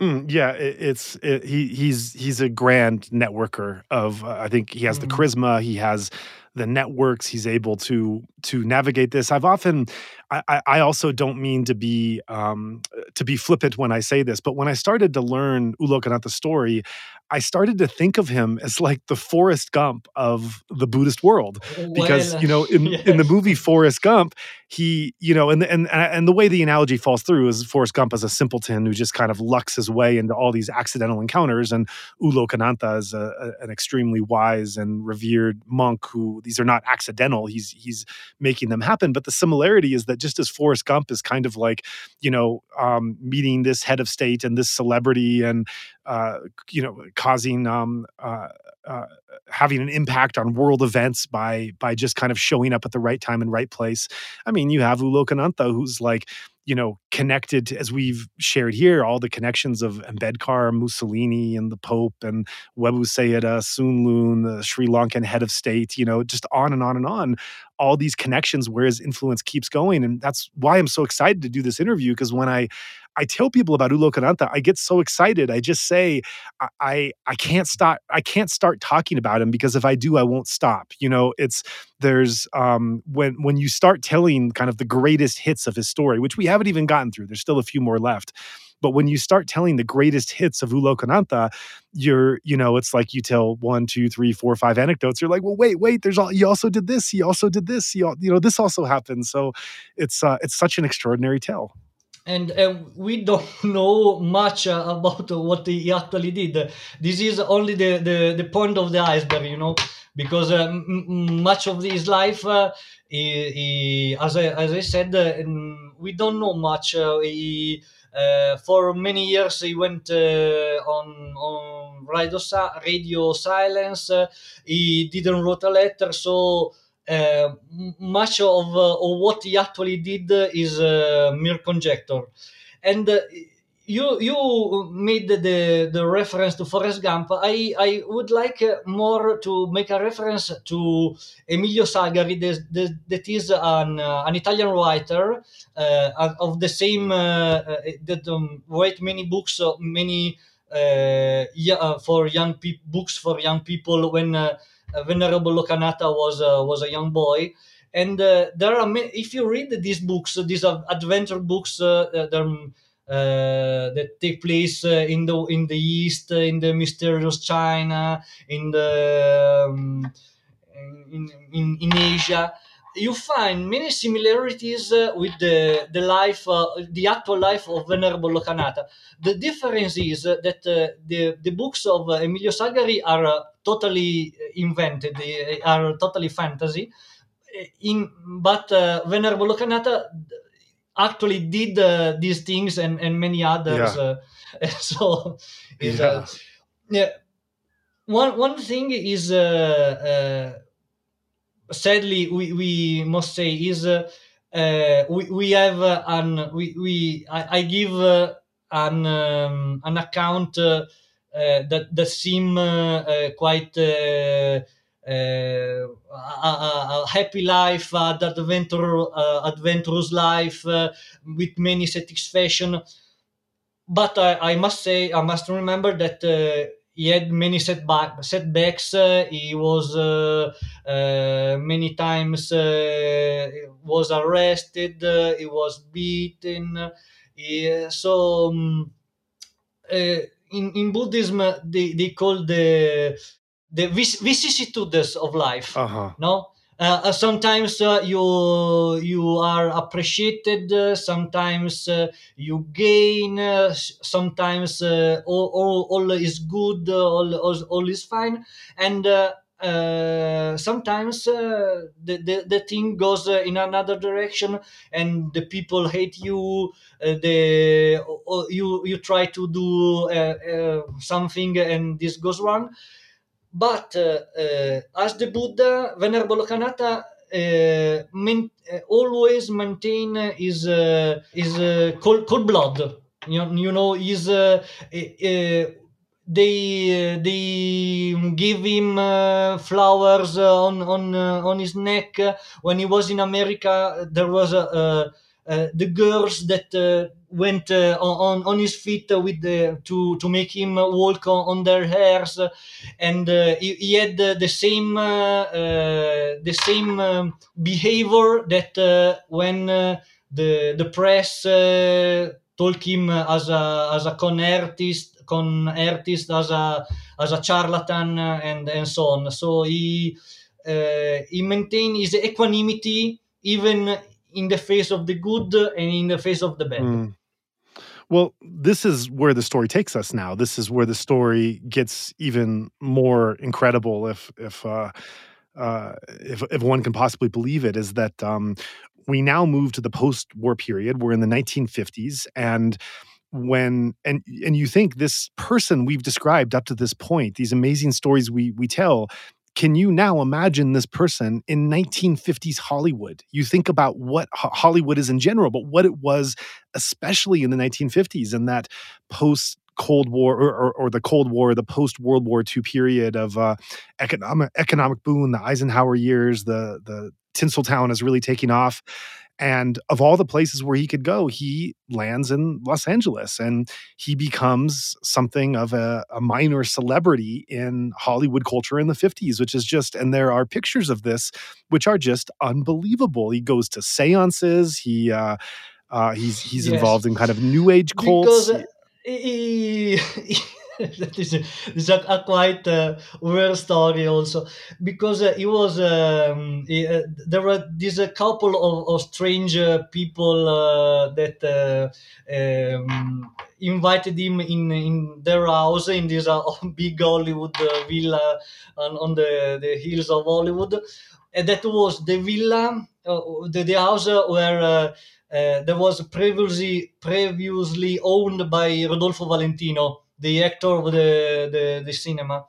Mm, yeah, it, it's it, he he's he's a grand networker of. Uh, I think he has mm-hmm. the charisma. He has the networks he's able to to navigate this i've often i i also don't mean to be um to be flippant when i say this but when i started to learn U Lokanatha's story I started to think of him as like the Forrest Gump of the Buddhist world because well, you know in, yes. in the movie Forrest Gump he you know and and and the way the analogy falls through is Forrest Gump as a simpleton who just kind of lucks his way into all these accidental encounters and U Lokanantha is a, a, an extremely wise and revered monk who these are not accidental he's he's making them happen but the similarity is that just as Forrest Gump is kind of like you know um, meeting this head of state and this celebrity and uh, you know, causing um, uh, uh, having an impact on world events by by just kind of showing up at the right time and right place. I mean, you have U Lokanatha, who's like you know, connected as we've shared here, all the connections of Ambedkar, Mussolini, and the Pope, and Webu Sayadaw, Sun the Sri Lankan head of state, you know, just on and on and on. All these connections where his influence keeps going. And that's why I'm so excited to do this interview. Because when I I tell people about U Lokanatha, I get so excited. I just say, I, I, I can't stop. I can't start talking about him because if I do, I won't stop. You know, it's there's um, when when you start telling kind of the greatest hits of his story, which we haven't even gotten through. There's still a few more left. But when you start telling the greatest hits of U Lokanatha, you're, you know, it's like you tell one, two, three, four, five anecdotes. You're like, well, wait, wait, there's all, he also did this, he also did this, he, you know, this also happened. So it's, uh, it's such an extraordinary tale and uh, we don't know much uh, about what he actually did. This is only the, the, the point of the iceberg, you know, because uh, much of his life, uh, he, he, as, I, as I said, uh, we don't know much. Uh, he, for many years, he went on on radio, radio silence. he didn't write a letter, so uh, much of, uh, of what he actually did is uh, mere conjecture. And you you made the, the reference to Forrest Gump. I, I would like more to make a reference to Emilio Salgari, that, that is an, uh, an Italian writer uh, of the same uh, that um, write many books, many yeah, for young people books for young people when uh, Venerable Lokanatha was uh, was a young boy, and uh, there are if you read these books, these adventure books, um, that take place in the in the East, in the mysterious China, in the um, in, in in Asia you find many similarities uh, with the the life, uh, the actual life of Venerable Lokanatha. The difference is uh, that the the books of Emilio Salgari are totally invented, they are totally fantasy. In but Venerable Lokanatha actually did uh, these things and, and many others. Yeah. Uh, so, yeah. Uh, yeah. One one thing is sadly we, we must say is uh, uh, we, we have uh, an we, we I, I give uh, an um, an account uh, uh, that that seem quite a, a, happy life, uh, adventure, adventurous life with many satisfaction. But I, I must say, I must remember that he had many setback, setbacks. Uh, he was uh, uh, many times was arrested. he was beaten. He, so um, in in Buddhism, they, they call the the vicissitudes of life. Uh-huh. No, uh, uh, sometimes uh, you you are appreciated uh, sometimes uh, you gain uh, sometimes all, all, all is good all, all, all is fine and Uh, sometimes uh, the, the, the thing goes uh, in another direction and the people hate you the you you try to do something and this goes wrong but uh, uh, as the Buddha, Venerable uh, main, always maintain his his cold, cold blood. You, you know, is they they give him uh, flowers on on uh, on his neck when he was in America. There was a, the girls that went uh, on on his feet with the to to make him walk on, on their hairs and uh, he, he, had the same uh, the same um, behavior that when the the press told him as a as a con artist con artist as a as a charlatan and and so on so he he maintained his equanimity even in the face of the good and in the face of the bad. Mm. Well, this is where the story takes us now. This is where the story gets even more incredible, if if uh, uh, if, if one can possibly believe it. Is that um, we now move to the post-war period? We're in the 1950s, and when and and you think this person we've described up to this point, these amazing stories we we tell, can you now imagine this person in 1950s Hollywood? You think about what Hollywood is in general, but what it was, especially in the 1950s, and that post Cold War or, or, or, the Cold War, the post World War II period of uh, economic economic boom, the Eisenhower years, the the Tinseltown is really taking off, and of all the places where he could go, he lands in Los Angeles and he becomes something of a, a, minor celebrity in Hollywood culture in the 50s, which is just, and there are pictures of this which are just unbelievable. He goes to seances, he, uh, Uh, he's he's yes. involved in kind of new age cults. Because, uh, he, that is a, is a, a quite uh, weird story also. Because uh, was um, uh, there were this a uh, couple of, of strange uh, people uh, that um, invited him in in their house in this big Hollywood villa on, on the, the hills of Hollywood. And that was the villa the, the house where uh, that was previously previously owned by Rodolfo Valentino, the actor of the the, the cinema.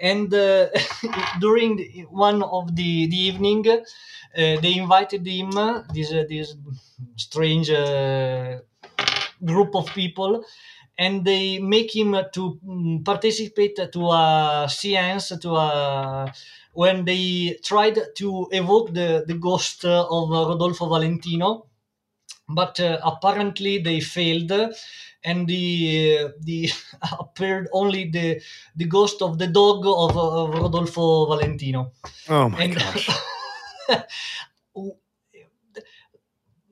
And uh, during one of the, the evening, uh, they invited him, this uh, this strange uh, group of people, and they make him to mm, participate to a seance to a when they tried to evoke the, the ghost of Rodolfo Valentino but uh, apparently they failed and the uh, the appeared only the the ghost of the dog of, of Rodolfo Valentino. Oh my and, gosh.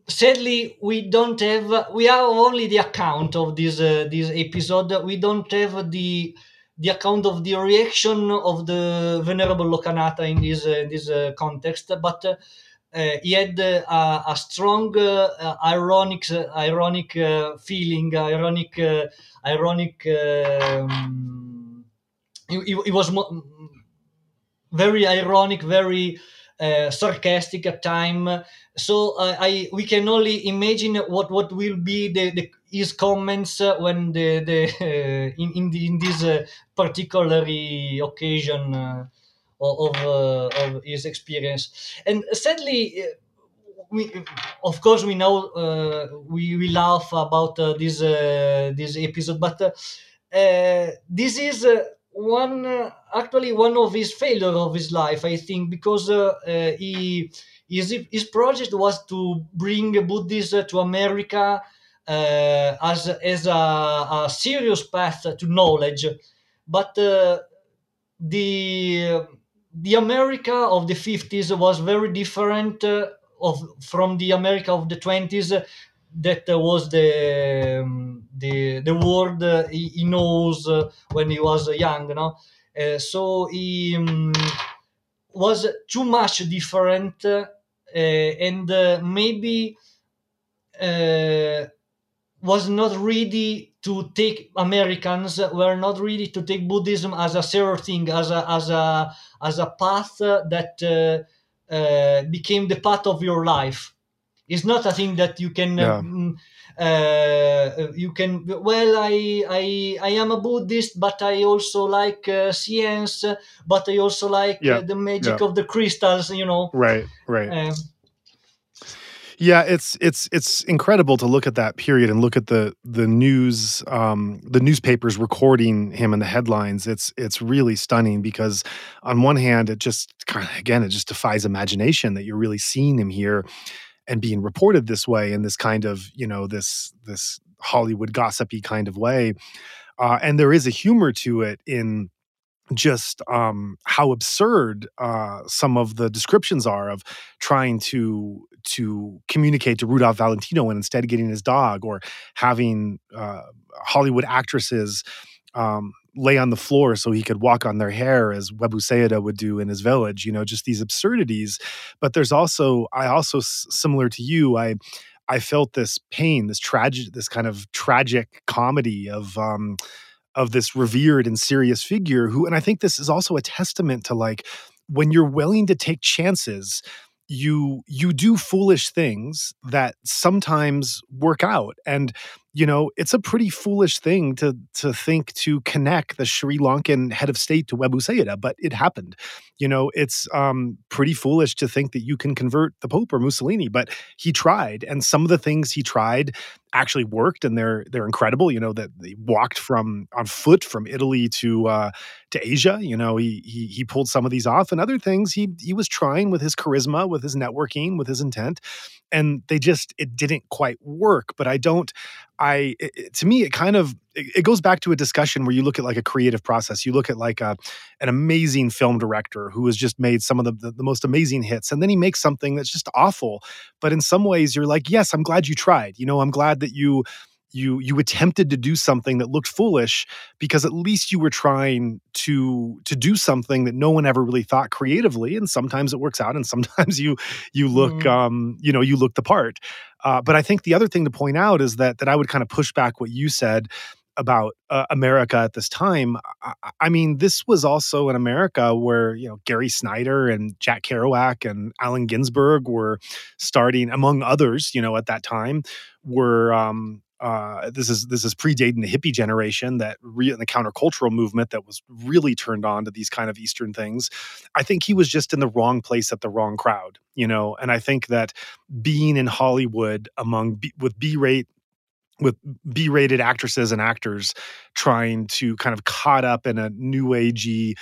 sadly we don't have we have only the account of this uh, this episode we don't have the the account of the reaction of the venerable Lokanatha in this uh, this uh, context but uh, uh, he had uh, a strong uh, ironic ironic feeling, ironic ironic. Um, it, was mo- very ironic, very uh, sarcastic at time. So uh, I we can only imagine what what will be the, the his comments when the the in in, the, in this particular occasion of uh, of his experience. And sadly, uh, we of course we know uh, we we laugh about this this episode, but this is one actually one of his failure of his life i think because uh, uh, he his, his project was to bring buddhism to america uh, as as a, a, serious path to knowledge but the the America of the 50s was very different uh, of from the America of the 20s. Uh, that was the um, the the world uh, he, he, knows uh, when he was young. Uh, so he um, was too much different, and maybe was not ready to take Americans were not ready to take Buddhism as a serious thing, as a as a as a path that uh, uh, became the path of your life. It's not a thing that you can. Yeah. Mm, uh, you can well I, I i am a buddhist but i also like uh, science but i also like yeah. uh, the magic yeah. of the crystals you know right right um, yeah, it's it's it's incredible to look at that period and look at the the news um, the newspapers recording him in the headlines. It's it's really stunning because on one hand, it just again it just defies imagination that you're really seeing him here and being reported this way in this kind of you know this this Hollywood gossipy kind of way. Uh, and there is a humor to it in just um, how absurd uh, some of the descriptions are of trying to to communicate to Rudolph Valentino and instead getting his dog or having uh, Hollywood actresses um, lay on the floor so he could walk on their hair as Webu Sayadaw would do in his village. You know, just these absurdities. But there's also I also similar to you I. I felt this pain, this tragic, this kind of tragic comedy of um, of this revered and serious figure who and i think this is also a testament to like when you're willing to take chances you you do foolish things that sometimes work out and you know it's a pretty foolish thing to to think to connect the Sri Lankan head of state to Webu Sayadaw but it happened. You know it's um, pretty foolish to think that you can convert the pope or Mussolini but he tried and some of the things he tried actually worked and they're they're incredible you know that they walked from on foot from Italy to uh, to Asia you know he he he pulled some of these off and other things he he was trying with his charisma with his networking with his intent and they just it didn't quite work but i don't i it, to me it kind of it, goes back to a discussion where you look at like a creative process. You look at like a, an amazing film director who has just made some of the, the, the most amazing hits and then he makes something that's just awful. But in some ways you're like yes i'm glad you tried. You know i'm glad that you you you attempted to do something that looked foolish because at least you were trying to to do something that no one ever really thought creatively and sometimes it works out and sometimes you you look mm. um you know you look the part uh, but i think the other thing to point out is that that i would kind of push back what you said about uh, America at this time. I, I, mean, this was also in America where you know Gary Snyder and Jack Kerouac and Allen Ginsberg were starting, among others, you know, at that time, were um, uh, this is this is predating the hippie generation that re- the countercultural movement that was really turned on to these kind of Eastern things. I think he was just in the wrong place at the wrong crowd, you know. And I think that being in Hollywood among B, with B-rate with B-rated actresses and actors trying to kind of caught up in a new agey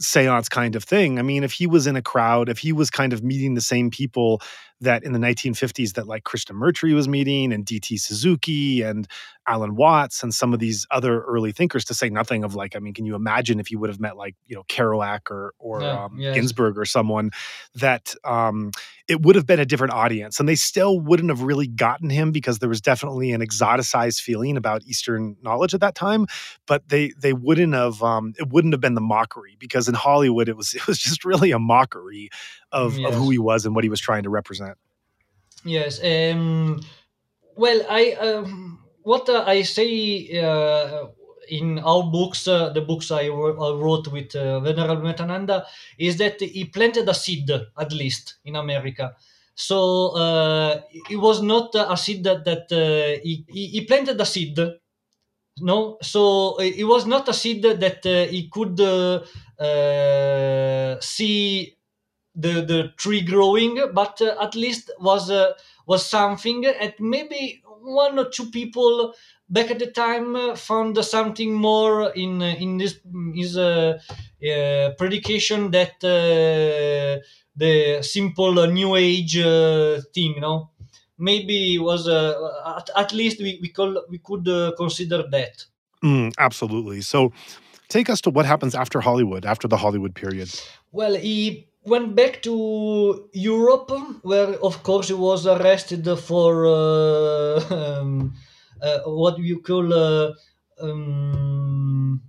seance kind of thing. I mean, if he was in a crowd, if he was kind of meeting the same people that in the 1950s that like Krishnamurti was meeting and DT Suzuki and Alan Watts and some of these other early thinkers to say nothing of like I mean can you imagine if you would have met like you know Kerouac or or yeah, um, yes. Ginsberg or someone that um, it would have been a different audience and they still wouldn't have really gotten him because there was definitely an exoticized feeling about Eastern knowledge at that time but they they wouldn't have um, it wouldn't have been the mockery because in Hollywood it was it was just really a mockery of, yes. of who he was and what he was trying to represent. Yes. Um, well, I um, what uh, I say uh, in our books, uh, the books I, wrote with uh, Venerable Metananda, is that he planted a seed at least in America. So uh, it was not a seed that, that uh, he, he planted a seed no so it was not a seed that uh, he could uh, uh, see the the tree growing, but uh, at least was uh, was something. And maybe one or two people back at the time uh, found something more in in this his predication that the simple new age thing, you know. Maybe it was at, at, least we we, call, we could consider that. Mm, absolutely. So, take us to what happens after Hollywood, after the Hollywood period. Well, he went back to Europe, where of course he was arrested for uh, um, uh, what you call uh, um,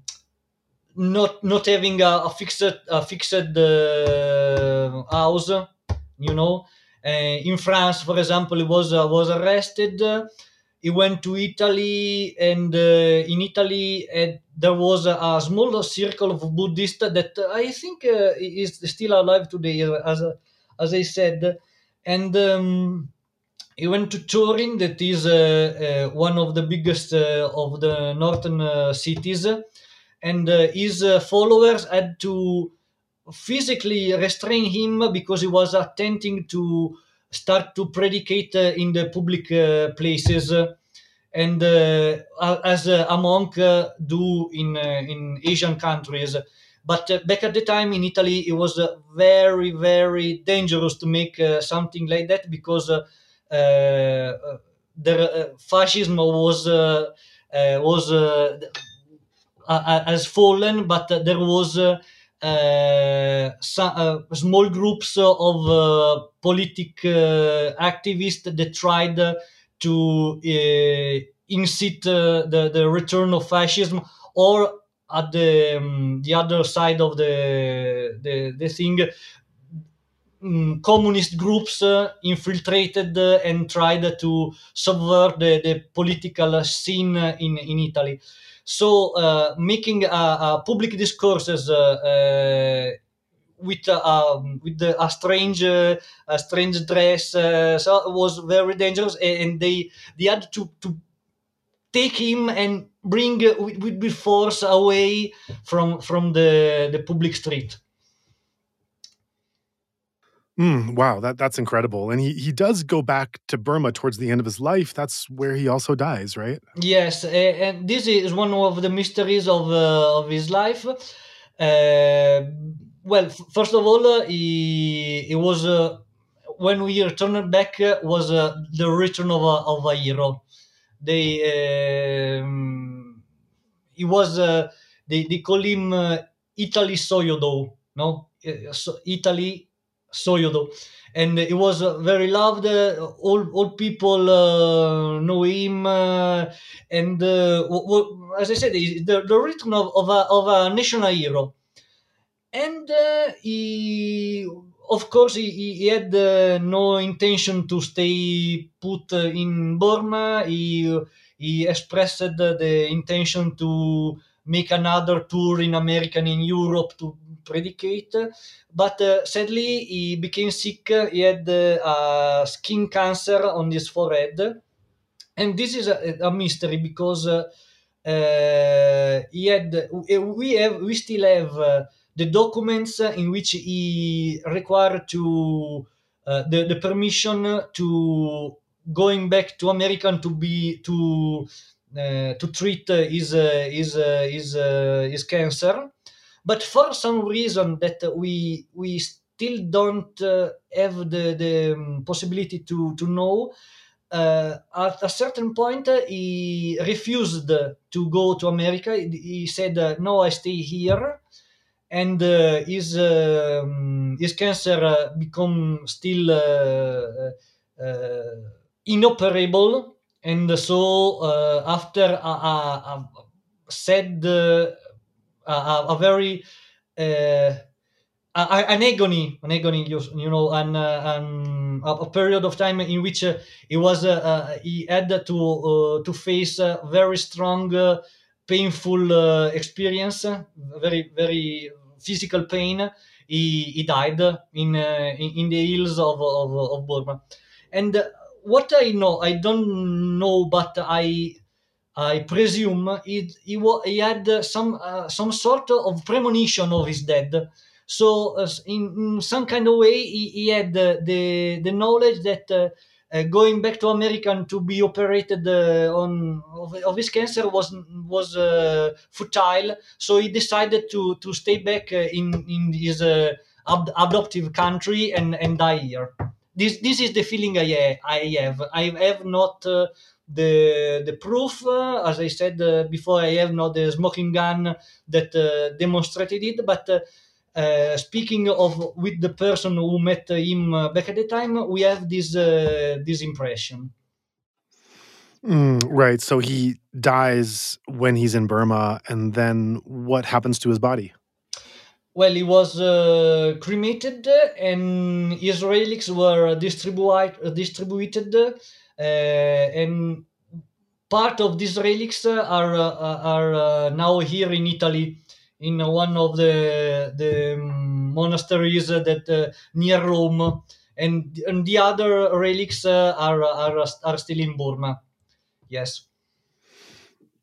not not having a, a fixed a fixed uh, house, you know. Uh, in France, for example, he was uh, was arrested he went to Italy, and uh, in Italy uh, there was a, a, small circle of Buddhists that I think uh, is still alive today, as as I said, and. Um, he went to Turin, that is uh, uh, one of the biggest uh, of the northern cities, and his followers had to physically restrain him because he was attempting to start to predicate uh, in the public uh, places uh, and uh, as uh, a monk uh, do in in Asian countries. But back at the time in Italy, it was very very dangerous to make something like that because the fascism was was has fallen, but there was uh, some, uh, small groups of uh, political activists that tried to incite the, the return of fascism or at the um, the other side of the the, the thing um, communist groups infiltrated and tried to subvert the, the political scene in, in Italy. So uh, making public discourses uh, uh, with um, with the, a strange a strange dress, so it was very dangerous, and they they had to to take him and bring uh, with, with force away from from the the public street. Mm, wow, that that's incredible. And he he does go back to Burma towards the end of his life. That's where he also dies, right? Yes, and this is one of the mysteries of uh, of his life. Uh, well, first of all, uh, he he was uh, when we returned back uh, was uh, the return of a, of a hero. They um, he was they, they call him Italy Sayadaw, no, so Italy Sayadaw, and he was uh, very loved. Uh, all all people uh, know him, and w- w- as I said, the, the return of, of, a, of a national hero. And he, of course, he, he had uh, no intention to stay put in Burma. He he expressed the intention to make another tour in America and in Europe to predicate. But uh, sadly, he became sick. He had uh, skin cancer on his forehead, and this is a, a mystery because uh, uh, he had. We have. We still have uh, the documents in which he required to uh, the the permission to going back to America to be to to treat uh, his uh, his uh, his uh, his cancer. But for some reason that we we still don't uh, have the the um, possibility to to know uh, at a certain point uh, he refused to go to america. He, said uh, no i stay here. And uh, his um, his cancer uh, become still uh, uh, inoperable and so uh, after a, a, a sad uh, a, a very uh, an agony, an agony, you, know, and uh, an, a, period of time in which he was he had to to face a very strong, painful experience, very very physical pain. He, he died in, in in the hills of of, of Burma, and what I know, I don't know, but I I presume he he, he had some uh, some sort of premonition of his death. So uh, in, in some kind of way, he, he had uh, the the knowledge that uh, uh, going back to America and to be operated uh, on of, of his cancer was was uh, futile. So he decided to to stay back in in his ad- adoptive country and and die here. This this is the feeling I I have. I have not. Uh, the the proof uh, as i said uh, before i have not the smoking gun that uh, demonstrated it but uh, uh, speaking of with the person who met him back at the time we have this this impression Mm, right. So he dies when he's in Burma, and then what happens to his body? Well he was uh, cremated uh, and his relics were distributed distributed uh, and part of these relics uh, are uh, are uh, now here in Italy in one of the the monasteries that uh, near Rome, and and the other relics uh, are are are still in Burma. Yes.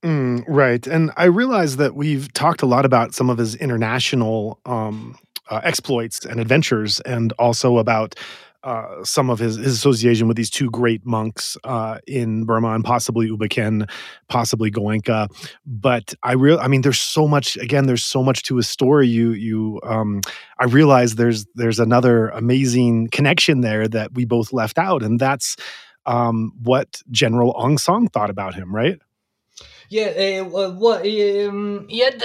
Mm, right. And I realize that we've talked a lot about some of his international um, uh, exploits and adventures, and also about uh, some of his, his association with these two great monks uh, in Burma and possibly U Ba Khin, possibly Goenka. But I real, I mean, there's so much. Again, there's so much to his story. You, you, um, I realize there's there's another amazing connection there that we both left out, and that's um, what General Aung San thought about him, right? Yeah, uh, what um, he had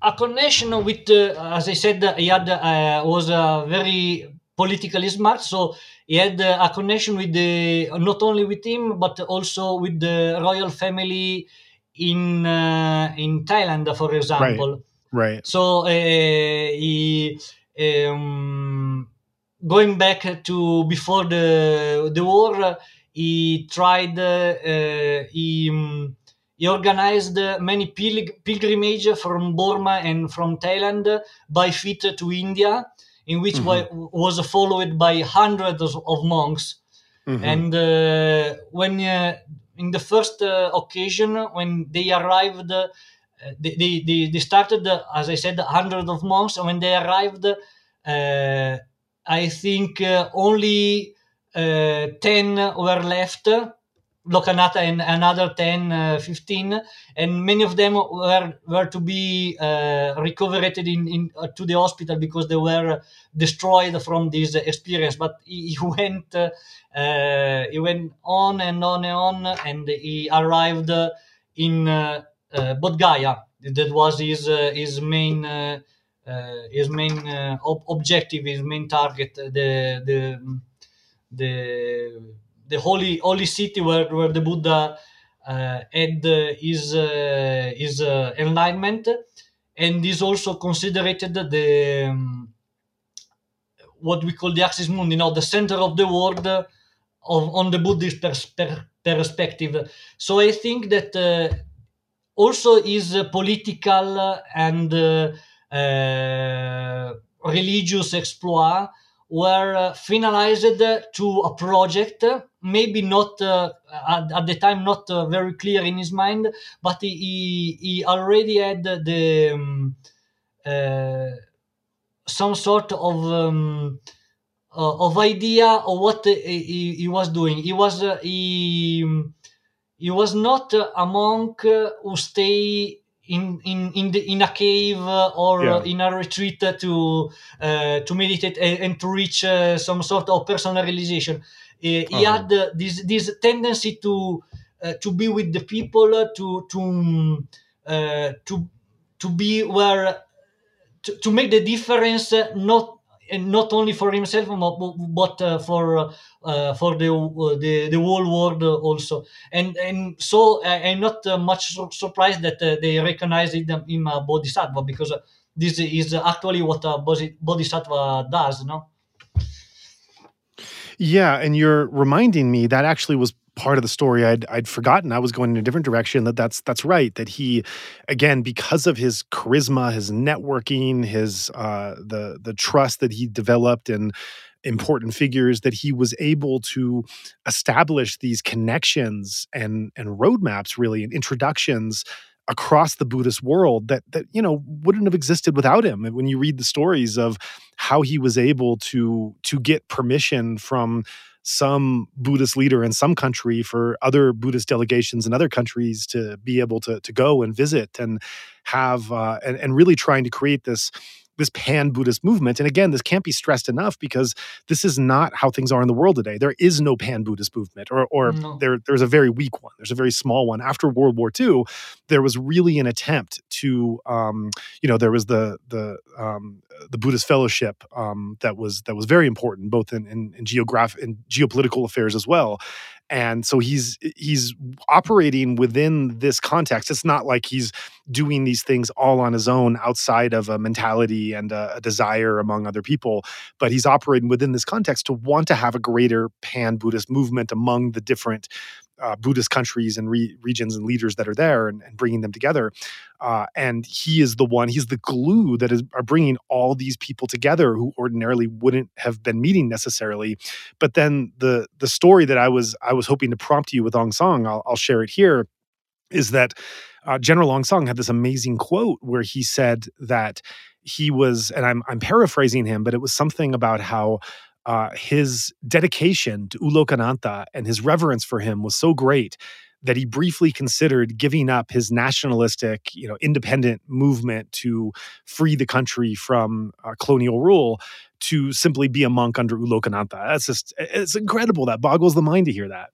a connection with, uh, as I said, he had uh, was uh, very politically smart, so he had a connection with the not only with him but also with the royal family in uh, in Thailand, for example. Right. right. So uh, he um, going back to before the the war, he tried uh, he. Um, he organized uh, many pilg- pilgrimage from Burma and from Thailand by feet to India, in which wa- was followed by hundreds of, monks. Mhm. And uh, when uh, in the first uh, occasion when they arrived, uh, they, they, they, started, uh, as I said, hundreds of monks. And when they arrived, I think only uh, 10 were left Lokanatha and another 10, uh, 15, and many of them were were to be uh, recovered in, in uh, to the hospital because they were destroyed from this experience. But he, he went uh, he went on and on and on, and he arrived in uh, uh, That was his his main. his main ob- objective, his main target, the the the the holy holy city where, where the Buddha uh, had his uh, his uh, enlightenment, and is also considered the um, what we call the axis mundi, you know, the center of the world of, on the Buddhist pers- per- perspective. So I think that uh, also is political and uh, uh, religious exploit were uh, finalized to a project maybe not uh, at, at, the time not uh, very clear in his mind but he, he already had the um, uh, some sort of um, uh, of idea of what he, he, was doing he was uh, he he was not a monk who stay in in in, the, in a cave or yeah. in a retreat to uh, to meditate and, and to reach uh, some sort of personal realization. Eh, ah. Uh, he uh-huh. had this this tendency to uh, to be with the people, uh, to to uh, to to be where to, to make the difference, not and not only for himself but uh, for uh, for the, uh, the the whole world also and and so I, am not much surprised that they recognize him in bodhisattva because this is actually what a bodhisattva does no yeah and you're reminding me that actually was part of the story I'd I'd forgotten. I was going in a different direction. That that's that's right. That he, again, because of his charisma, his networking, his uh, the the trust that he developed in important figures, that he was able to establish these connections and and roadmaps, really, and introductions across the Buddhist world that that you know wouldn't have existed without him. When you read the stories of how he was able to to get permission from some Buddhist leader in some country for other Buddhist delegations in other countries to be able to to go and visit and have uh, and, and really trying to create this this pan Buddhist movement. And again, this can't be stressed enough because this is not how things are in the world today. There is no pan Buddhist movement, or, or no. there, there's a very weak one. There's a very small one. After World War II, there was really an attempt to, um, you know, there was the the um, the Buddhist Fellowship um, that was that was very important, both in in, in geographic and geopolitical affairs as well. And so he's he's operating within this context. It's not like he's doing these things all on his own outside of a mentality and a, a desire among other people but he's operating within this context to want to have a greater pan buddhist movement among the different uh, Buddhist countries and re- regions and leaders that are there and, and bringing them together. Uh, and he is the one, he's the glue that is are bringing all these people together who ordinarily wouldn't have been meeting necessarily. But then the the story that I was I was hoping to prompt you with Aung San, I'll, I'll share it here, is that uh, General Aung San had this amazing quote where he said that he was, and I'm I'm paraphrasing him, but it was something about how uh, his dedication to U Lokanatha and his reverence for him was so great that he briefly considered giving up his nationalistic, you know, independent movement to free the country from uh, colonial rule to simply be a monk under U Lokanatha. That's just it's incredible. That boggles the mind to hear that.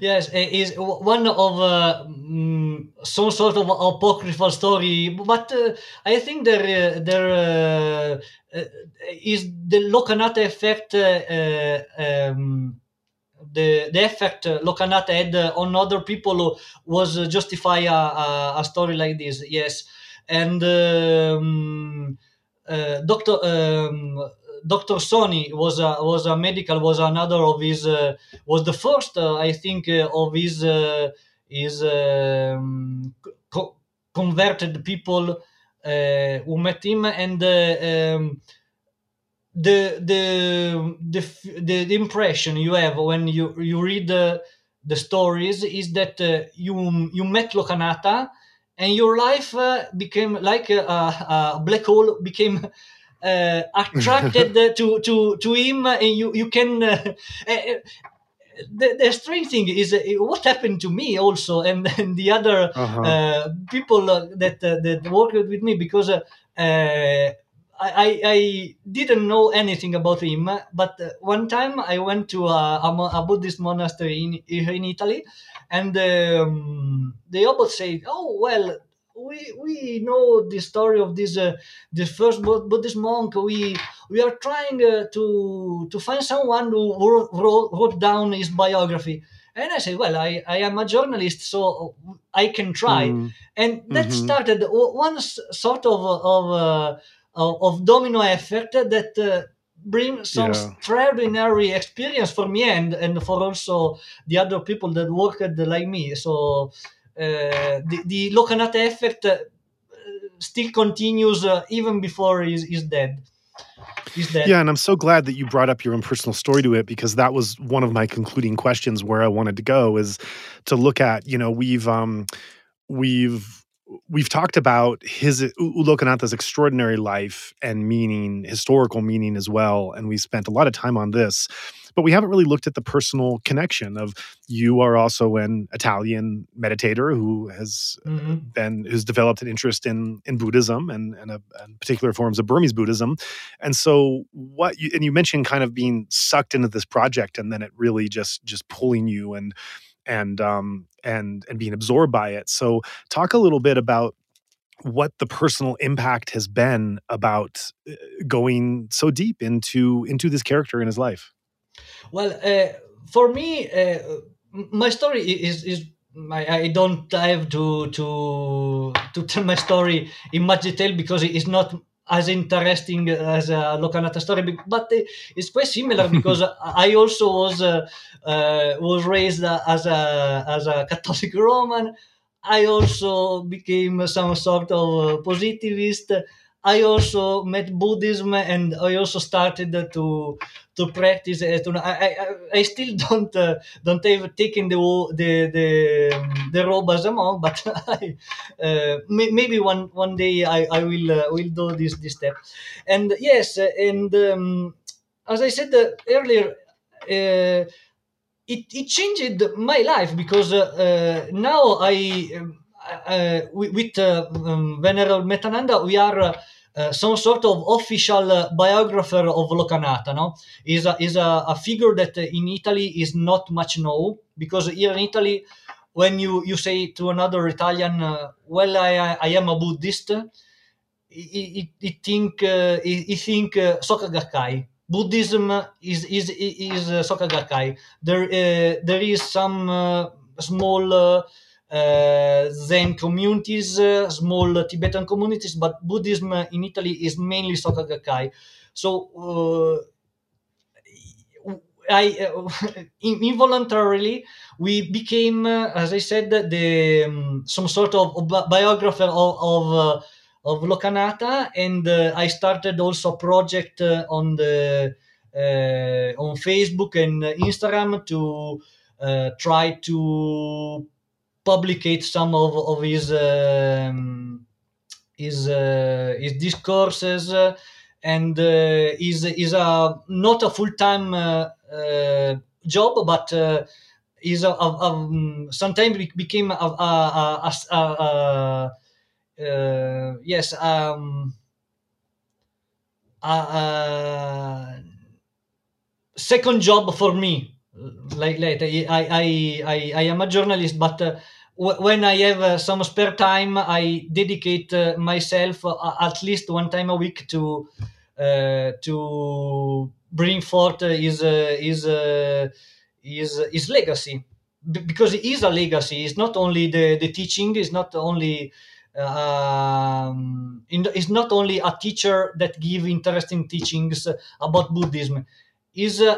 Yes, it is one of uh, mm, some sort of apocryphal story, but uh, I think there uh, there uh, uh, is the Lokanatha effect. Uh, um, the, the effect Lokanatha had on other people was justify a, a, a, story like this. Yes, and um, Doctor. Um, Dr. Sony was a, was a medical was another of his uh, was the first uh, I think uh, of his uh, his um, co- converted people uh, who met him and uh, um, the, the, the the impression you have when you you read the the stories is that you you met Lokanatha and your life became like a, a black hole became uh, attracted to to to him, and you you can. Uh, uh, the, the strange thing is uh, what happened to me also, and, and the other uh-huh. uh, people uh, that uh, that worked with me because. I, I didn't know anything about him, but one time I went to a, a, Buddhist monastery in, in Italy, and um, the abbot said, "Oh well, we we know the story of this uh, this first Buddhist monk. We we are trying uh, to to find someone who wrote, wrote down his biography." And I said, "Well, I, I am a journalist, so I can try." Mm. And that mm-hmm. started one sort of of uh, of domino effect that uh, bring some yeah. extraordinary experience for me and and for also the other people that worked like me. So uh, the, the Lokanatha effect uh, still continues uh, even before he's, he's dead. Dead. Yeah, and I'm so glad that you brought up your own personal story to it because that was one of my concluding questions where I wanted to go is to look at, you know, we've um we've we've talked about his U Lokanatha's extraordinary life and meaning, historical meaning as well, and we spent a lot of time on this but we haven't really looked at the personal connection of you are also an Italian meditator who has uh, mm-hmm. been who's developed an interest in in Buddhism and and, a, and, particular forms of Burmese Buddhism, and so what you and you mentioned kind of being sucked into this project and then it really just just pulling you and and um and and being absorbed by it. So talk a little bit about what the personal impact has been about uh, going so deep into into this character in his life well, uh, for me, uh, my story is is I, I, don't have to to to tell my story in much detail because it is not as interesting as a Lokanatha story, but it's quite similar because I also was uh, uh, was raised as a as a Catholic Roman. I also became some sort of positivist. I also met Buddhism and I also started to to practice. I, I, I still don't uh, don't have taken the the the the robe as a monk, but I, uh, maybe one one day I, I will uh, will do this this step. And yes, and um, as I said uh, earlier. Uh, it, it changed my life because uh, now I uh, with uh, um, Venerable Metananda we are uh, some sort of official uh, biographer of Lokanatha. No, is a is a, a figure that in Italy is not much known because here in Italy, when you you say to another Italian, uh, "Well, I I am a Buddhist," he, think he, think uh, Soka Gakkai. Buddhism is is is uh, Soka Gakkai. There there is some small Zen communities, uh, small Tibetan communities, but Buddhism in Italy is mainly Soka Gakkai. So uh, I involuntarily we became, as I said, the um, some sort of biographer of of, uh, of Lokanatha, and uh, I started also a project uh, on the on Facebook and Instagram to try to publicate some of, of his um, his uh, his discourses uh, and uh, is is a not a full time uh, uh, job, but uh, is a, a, a sometimes became a, a, a yes um, a, second job for me. Like later I, I i i am a journalist but uh, when I have uh, some spare time, I dedicate uh, myself uh, at least one time a week to uh, to bring forth his his his his legacy B- because it is a legacy. It's not only the the teaching. It's not only um, it's not only a teacher that give interesting teachings about Buddhism. Is a,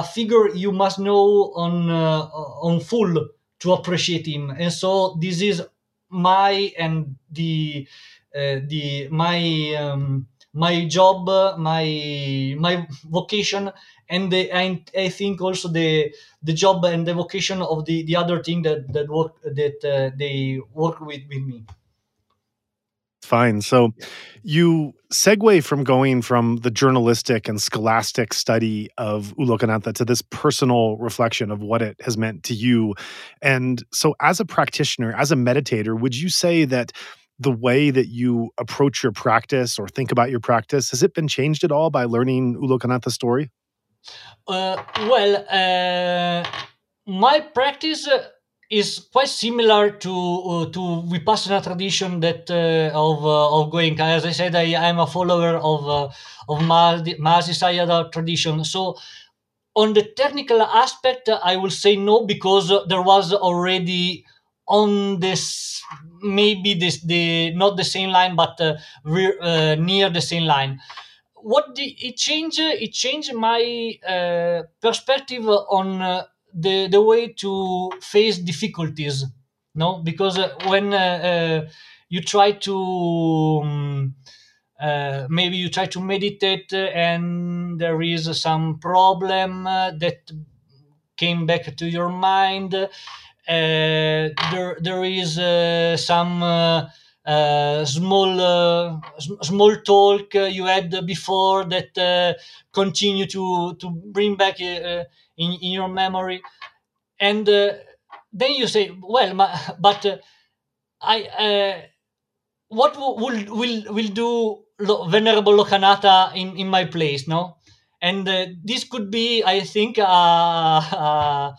a, figure you must know on on full to appreciate him. And so this is my and the uh, the my um, my job my my vocation and the, I, I think also the the job and the vocation of the the other thing that that work that uh, they work with with me fine. So you segue from going from the journalistic and scholastic study of U Lokanatha to this personal reflection of what it has meant to you. And so, as a practitioner, as a meditator, would you say that the way that you approach your practice or think about your practice has it been changed at all by learning U Lokanatha's story? Uh, well, uh, my practice uh, is quite similar to uh, to Vipassana tradition that uh, of uh, of Goenka. As I said, I am a follower of uh, of Mahasi Sayadaw tradition. So, on the technical aspect, I will say no because there was already on this maybe this the not the same line but uh, uh, near the same line what did it change it changed my uh, perspective on uh, the the way to face difficulties no? Because uh, when uh, uh, you try to um, uh, maybe you try to meditate and there is some problem that came back to your mind there there is some uh, small uh, small talk uh, you had before that continue to to bring back in, in your memory. And then you say well but i what will will will do venerable lokanatha in in my place no? And uh, this could be i think uh, uh,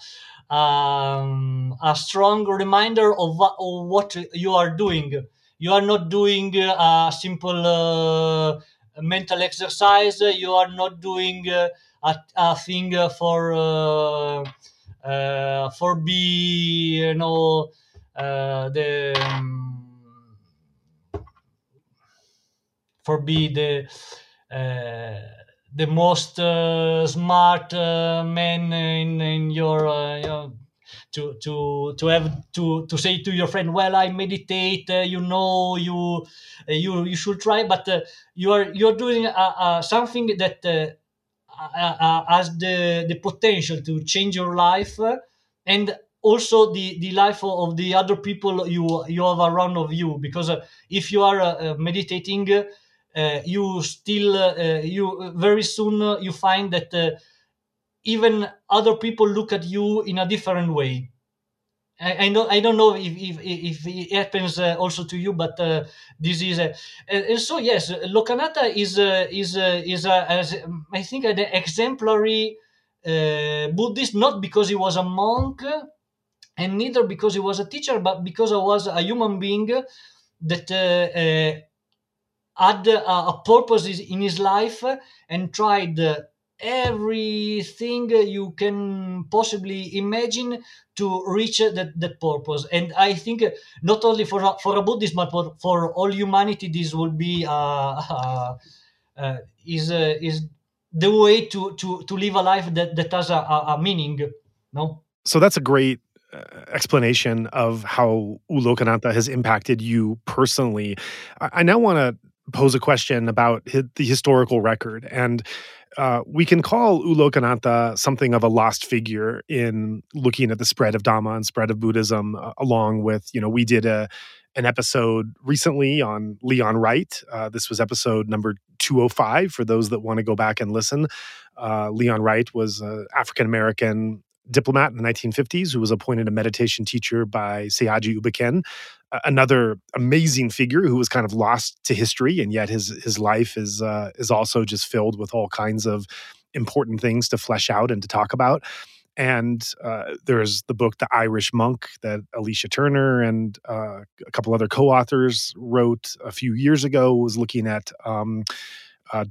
um, a strong reminder of, of, what you are doing. You are not doing a simple uh, mental exercise. You are not doing uh, a, a thing for uh, uh, for be you know uh, the um, for be the uh, the most smart man in in your, your to to to have to to say to your friend well i meditate uh, you know you uh, you you should try but uh, you are you're doing something that Uh, uh, has the the potential to change your life and also the the life of the other people you you have around of you because uh, if you are meditating you still you very soon you find that even other people look at you in a different way. I, I don't I don't know if if, if it happens uh, also to you, but uh, this is uh, and so yes, Lokanatha is uh, is uh, is uh, as I think an exemplary uh, Buddhist, not because he was a monk, and neither because he was a teacher, but because he was a human being that had a, a purpose in his life and tried everything you can possibly imagine to reach that, that purpose and i think not only for for a buddhist but for, for all humanity this will be uh, uh, uh, is uh, is the way to to to live a life that that has a, a meaning no so that's a great uh, explanation of how U Lokanatha has impacted you personally. I now want to pose a question about the historical record. And uh, we can call U Lokanatha something of a lost figure in looking at the spread of Dhamma and spread of Buddhism, uh, along with, you know, we did a an episode recently on Leon Wright. Uh, this was episode number 205 for those that want to go back and listen. Uh, Leon Wright was an African American diplomat in the 1950s who was appointed a meditation teacher by Sayagyi U Ba Khin, another amazing figure who was kind of lost to history, and yet his his life is uh, is also just filled with all kinds of important things to flesh out and to talk about. And uh, there's the book The Irish Monk that Alicia Turner and uh, a couple other co-authors wrote a few years ago. Was looking at um, uh,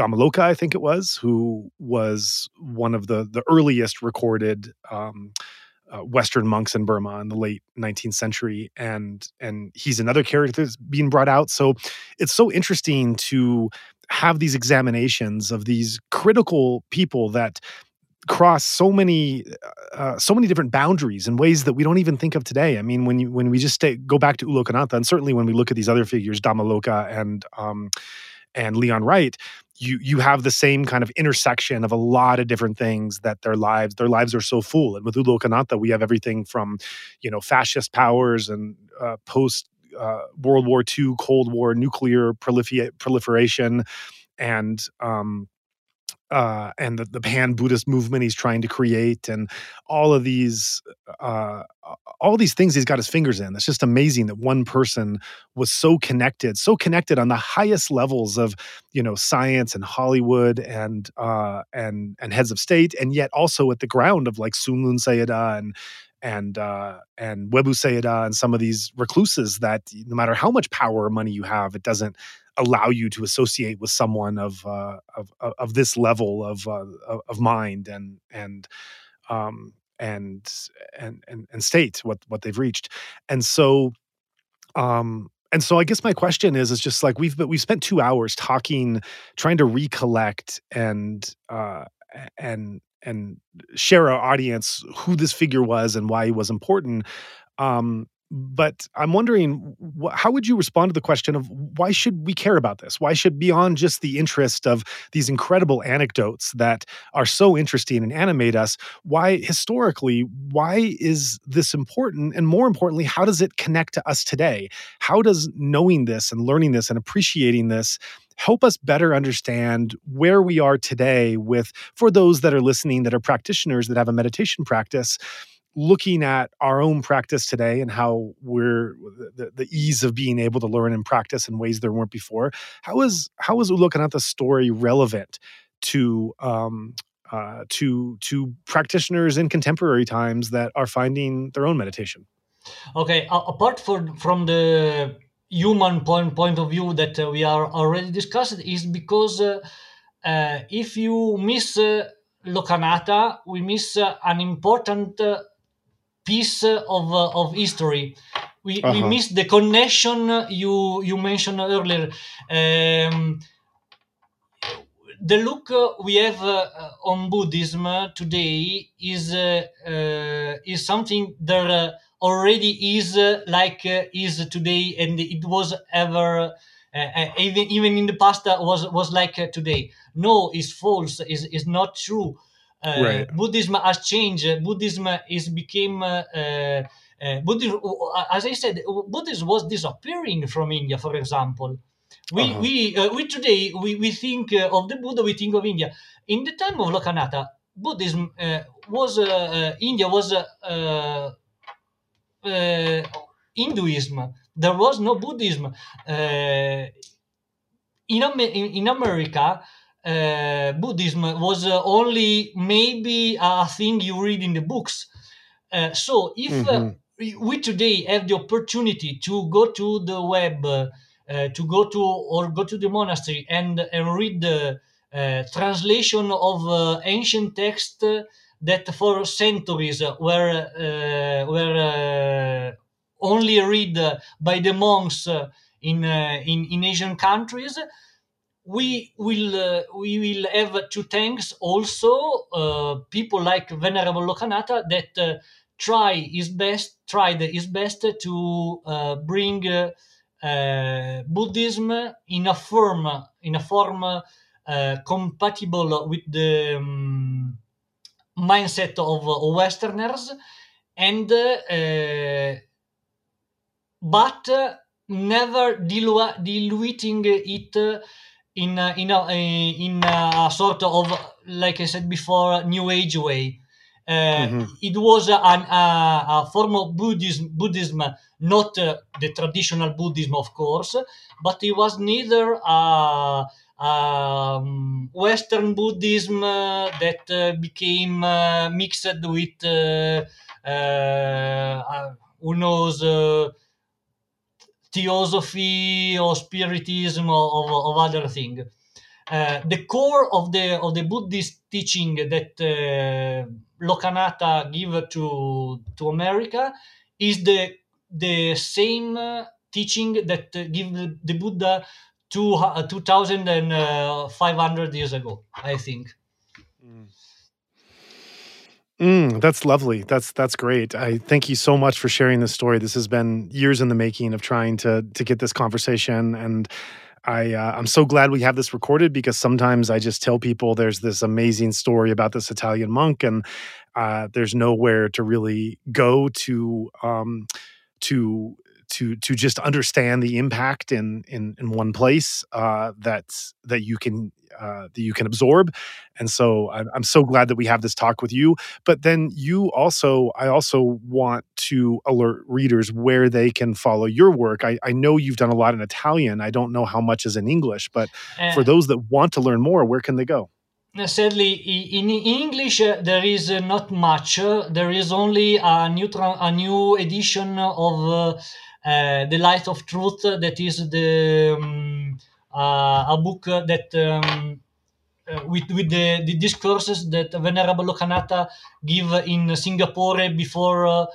I think it was, who was one of the the earliest recorded um, uh, Western monks in Burma in the late 19th century, and and he's another character that's being brought out. So it's so interesting to have these examinations of these critical people that cross so many uh, so many different boundaries in ways that we don't even think of today. I mean, when you when we just stay, go back to U Lokanatha, and certainly when we look at these other figures, Dhammaloka and um, and Leon Wright, you you have the same kind of intersection of a lot of different things that their lives their lives are so full. And with U Lokanatha, we have everything from you know fascist powers and uh, post uh, World War II, Cold War, nuclear proliferation, and um, uh, and the, the pan Buddhist movement he's trying to create, and all of these, uh, all these things he's got his fingers in. It's just amazing that one person was so connected, so connected on the highest levels of, you know, science and Hollywood and uh, and and heads of state, and yet also at the ground of like Sun Lun Sayadaw and and uh, and Webu Sayadaw and some of these recluses that no matter how much power or money you have, it doesn't allow you to associate with someone of uh, of, of this level of uh, of mind and and um, and and and and state what what they've reached, and so um, and so I guess my question is is just like we've we've spent two hours talking, trying to recollect and uh, and and share our audience who this figure was and why he was important. Um, but I'm wondering, wh- how would you respond to the question of why should we care about this? Why should, beyond just the interest of these incredible anecdotes that are so interesting and animate us, why historically, why is this important? And more importantly, how does it connect to us today? How does knowing this and learning this and appreciating this help us better understand where we are today with, for those that are listening that are practitioners that have a meditation practice? Looking at our own practice today and how we're the, the, ease of being able to learn and practice in ways there weren't before how is how is looking at the story relevant to um, uh, to to practitioners in contemporary times that are finding their own meditation? Okay uh, apart from from the human point point of view that uh, we are already discussed is because uh, uh, if you miss uh, Lokanath, we miss an important piece of uh, of history. We, uh-huh. we missed the connection you you mentioned earlier. Um, the look we have uh, on Buddhism today is uh, uh, is something that already is like is today, and it was ever. even even in the past was was like today. No, is false. is is not true. Uh, right. Buddhism has changed. Buddhism is became uh, uh, Buddhism, as I said, Buddhism was disappearing from India, for example. We uh-huh. we uh, we today we, we think uh, of the Buddha, we think of India. In the time of Lokanath, Buddhism uh, was India was Hinduism. There was no Buddhism. in, in, in America, uh, Buddhism was uh, only maybe a thing you read in the books. Uh, so if uh, mm-hmm. we today have the opportunity to go to the web, uh, to go to or go to the monastery and, and read the translation of ancient text that for centuries were were only read by the monks in in, in Asian countries we will uh, we will have to thanks also uh, people like Venerable Lokanath that uh, try his best tried his best to uh, bring uh, uh, Buddhism in a form in a form compatible with the um, mindset of Westerners. And but never dilu- diluting it in uh, in a in a sort of like I said before, new age way. Uh, mm-hmm. It was an, a, a, form of Buddhism, Buddhism not uh, the traditional Buddhism, of course, but it was neither a, um, Western Buddhism uh, that uh, became uh, mixed with who knows theosophy or spiritism or of, of other thing. Uh, the core of the of the Buddhist teaching that uh, Lokanath give to to America is the the same uh, teaching that give the, Buddha two uh, two thousand and uh, five hundred years ago. I think. Mm, that's lovely. That's that's great. I thank you so much for sharing this story. This has been years in the making of trying to to get this conversation, and I uh, I'm so glad we have this recorded because sometimes I just tell people there's this amazing story about this Italian monk, and uh, there's nowhere to really go to um, to to to just understand the impact in in, in one place uh, that's that you can uh, that you can absorb. And so I'm, I'm so glad that we have this talk with you. But then you also, I also want to alert readers where they can follow your work. I, I know you've done a lot in Italian. I don't know how much is in English, but uh, for those that want to learn more, where can they go? sadly in english uh, there is uh, not much uh, there is only a new tra- a new edition of the light of truth that is the um, a book that um, with with the, the discourses that venerable lokanata give in singapore before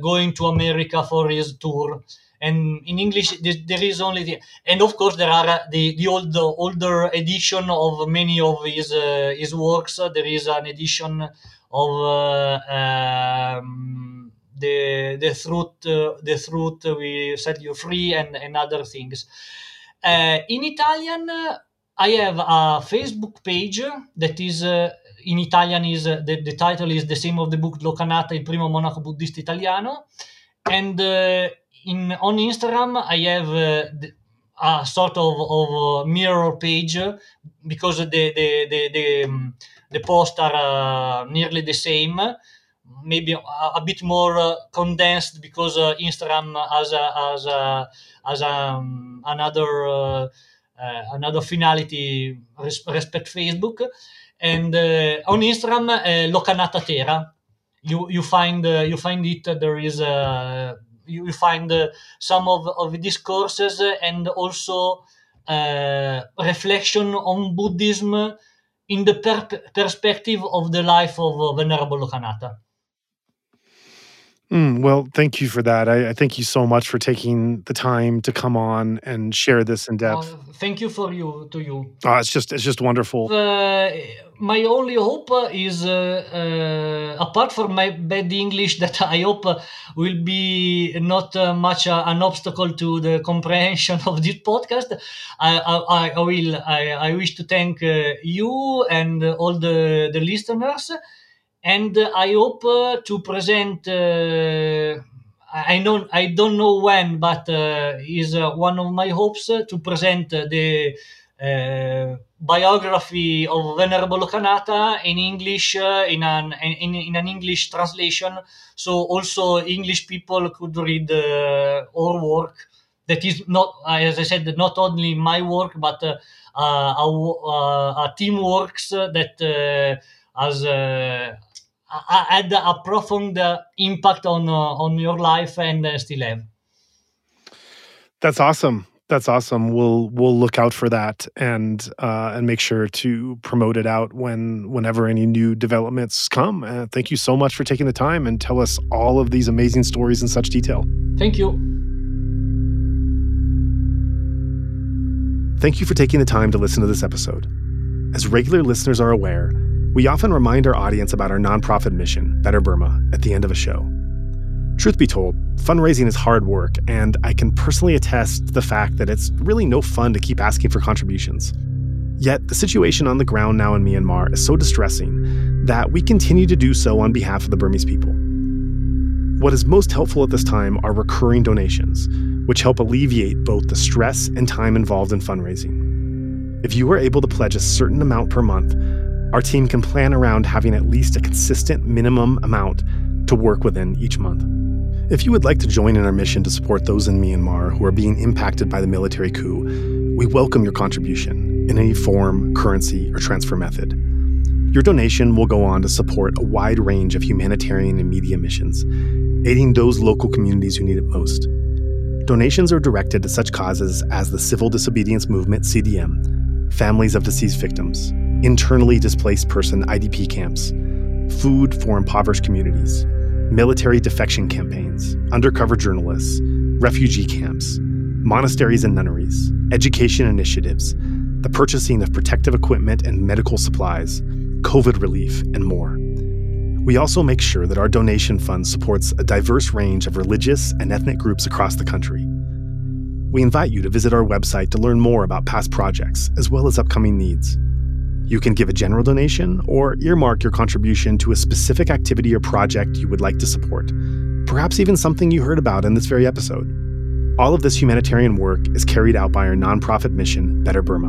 going to america for his tour and in English there is only the and of course there are the the old older edition of many of his uh, his works. There is an edition of uh, um, the the truth uh, the truth we set you free and and other things. Uh, in Italian, I have a Facebook page that is. in Italian is the, the title is the same of the book Lokanata, il primo monaco buddista italiano, and in on Instagram I have uh, a sort of, of uh, mirror page because the the the the, um, the posts are uh, nearly the same maybe a, a bit more uh, condensed because uh, Instagram has a, has a, has um, another uh, another finality res- respect Facebook and on Instagram Lokanata Terra you you find you find it there is you find uh, some of, of these courses and also uh, reflection on Buddhism in the per- perspective of the life of uh, Venerable Lokanata. Mm, well, thank you for that. I, I, thank you so much for taking the time to come on and share this in depth. Uh, thank you for you to you. Oh, it's just it's just wonderful. Uh, my only hope is, uh, uh apart from my bad English, that I hope will be not uh, much uh, an obstacle to the comprehension of this podcast. I, I, I will. I, I wish to thank you and all the the listeners and I hope uh, to present. Uh, I know I don't know when, but uh, is one of my hopes to present the biography of Venerable Lokanata in English in an in, in an English translation, so also English people could read our work. That is not, as I said, not only my work, but uh, a, a, team works that uh, has uh, had a profound uh, impact on uh, on your life and uh, still have. That's awesome. That's awesome. We'll we'll look out for that and uh, and make sure to promote it out when whenever any new developments come. Uh, thank you so much for taking the time and tell us all of these amazing stories in such detail. Thank you. Thank you for taking the time to listen to this episode. As regular listeners are aware, we often remind our audience about our nonprofit mission, Better Burma, at the end of a show. Truth be told, fundraising is hard work, and I can personally attest to the fact that it's really no fun to keep asking for contributions. Yet, the situation on the ground now in Myanmar is so distressing that we continue to do so on behalf of the Burmese people. What is most helpful at this time are recurring donations, which help alleviate both the stress and time involved in fundraising. If you are able to pledge a certain amount per month, our team can plan around having at least a consistent minimum amount to work within each month. If you would like to join in our mission to support those in Myanmar who are being impacted by the military coup, we welcome your contribution in any form, currency, or transfer method. Your donation will go on to support a wide range of humanitarian and media missions, aiding those local communities who need it most. Donations are directed to such causes as the Civil Disobedience Movement, CDM, families of deceased victims, internally displaced person IDP camps, food for impoverished communities, military defection campaigns, undercover journalists, refugee camps, monasteries and nunneries, education initiatives, the purchasing of protective equipment and medical supplies, COVID relief, and more. We also make sure that our donation fund supports a diverse range of religious and ethnic groups across the country. We invite you to visit our website to learn more about past projects as well as upcoming needs. You can give a general donation or earmark your contribution to a specific activity or project you would like to support, perhaps even something you heard about in this very episode. All of this humanitarian work is carried out by our nonprofit mission, Better Burma.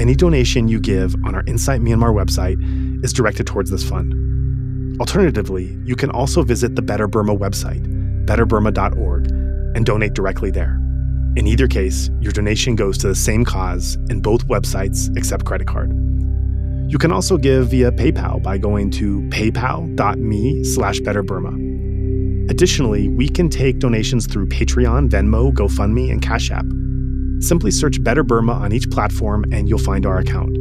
Any donation you give on our Insight Myanmar website is directed towards this fund. Alternatively, you can also visit the Better Burma website, betterburma.org, and donate directly there. In either case, your donation goes to the same cause, and both websites accept credit card. You can also give via PayPal by going to paypal.me slash betterburma. Additionally, we can take donations through Patreon, Venmo, GoFundMe, and Cash App. Simply search Better Burma on each platform and you'll find our account.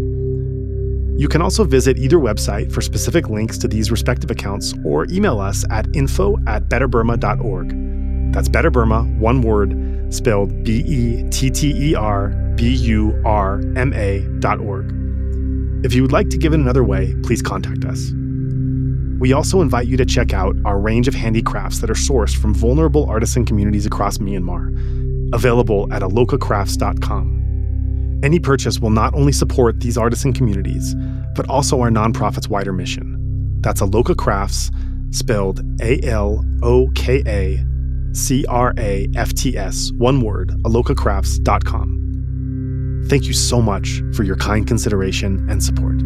You can also visit either website for specific links to these respective accounts or email us at info at betterburma.org. That's Better Burma, one word, spelled B E T T E R B U R M A dot org. If you would like to give it another way, please contact us. We also invite you to check out our range of handicrafts that are sourced from vulnerable artisan communities across Myanmar, available at alokacrafts.com. Any purchase will not only support these artisan communities, but also our nonprofit's wider mission. That's Aloka Crafts, spelled A L O K A C R A F T S, one word, alokacrafts.com. Thank you so much for your kind consideration and support.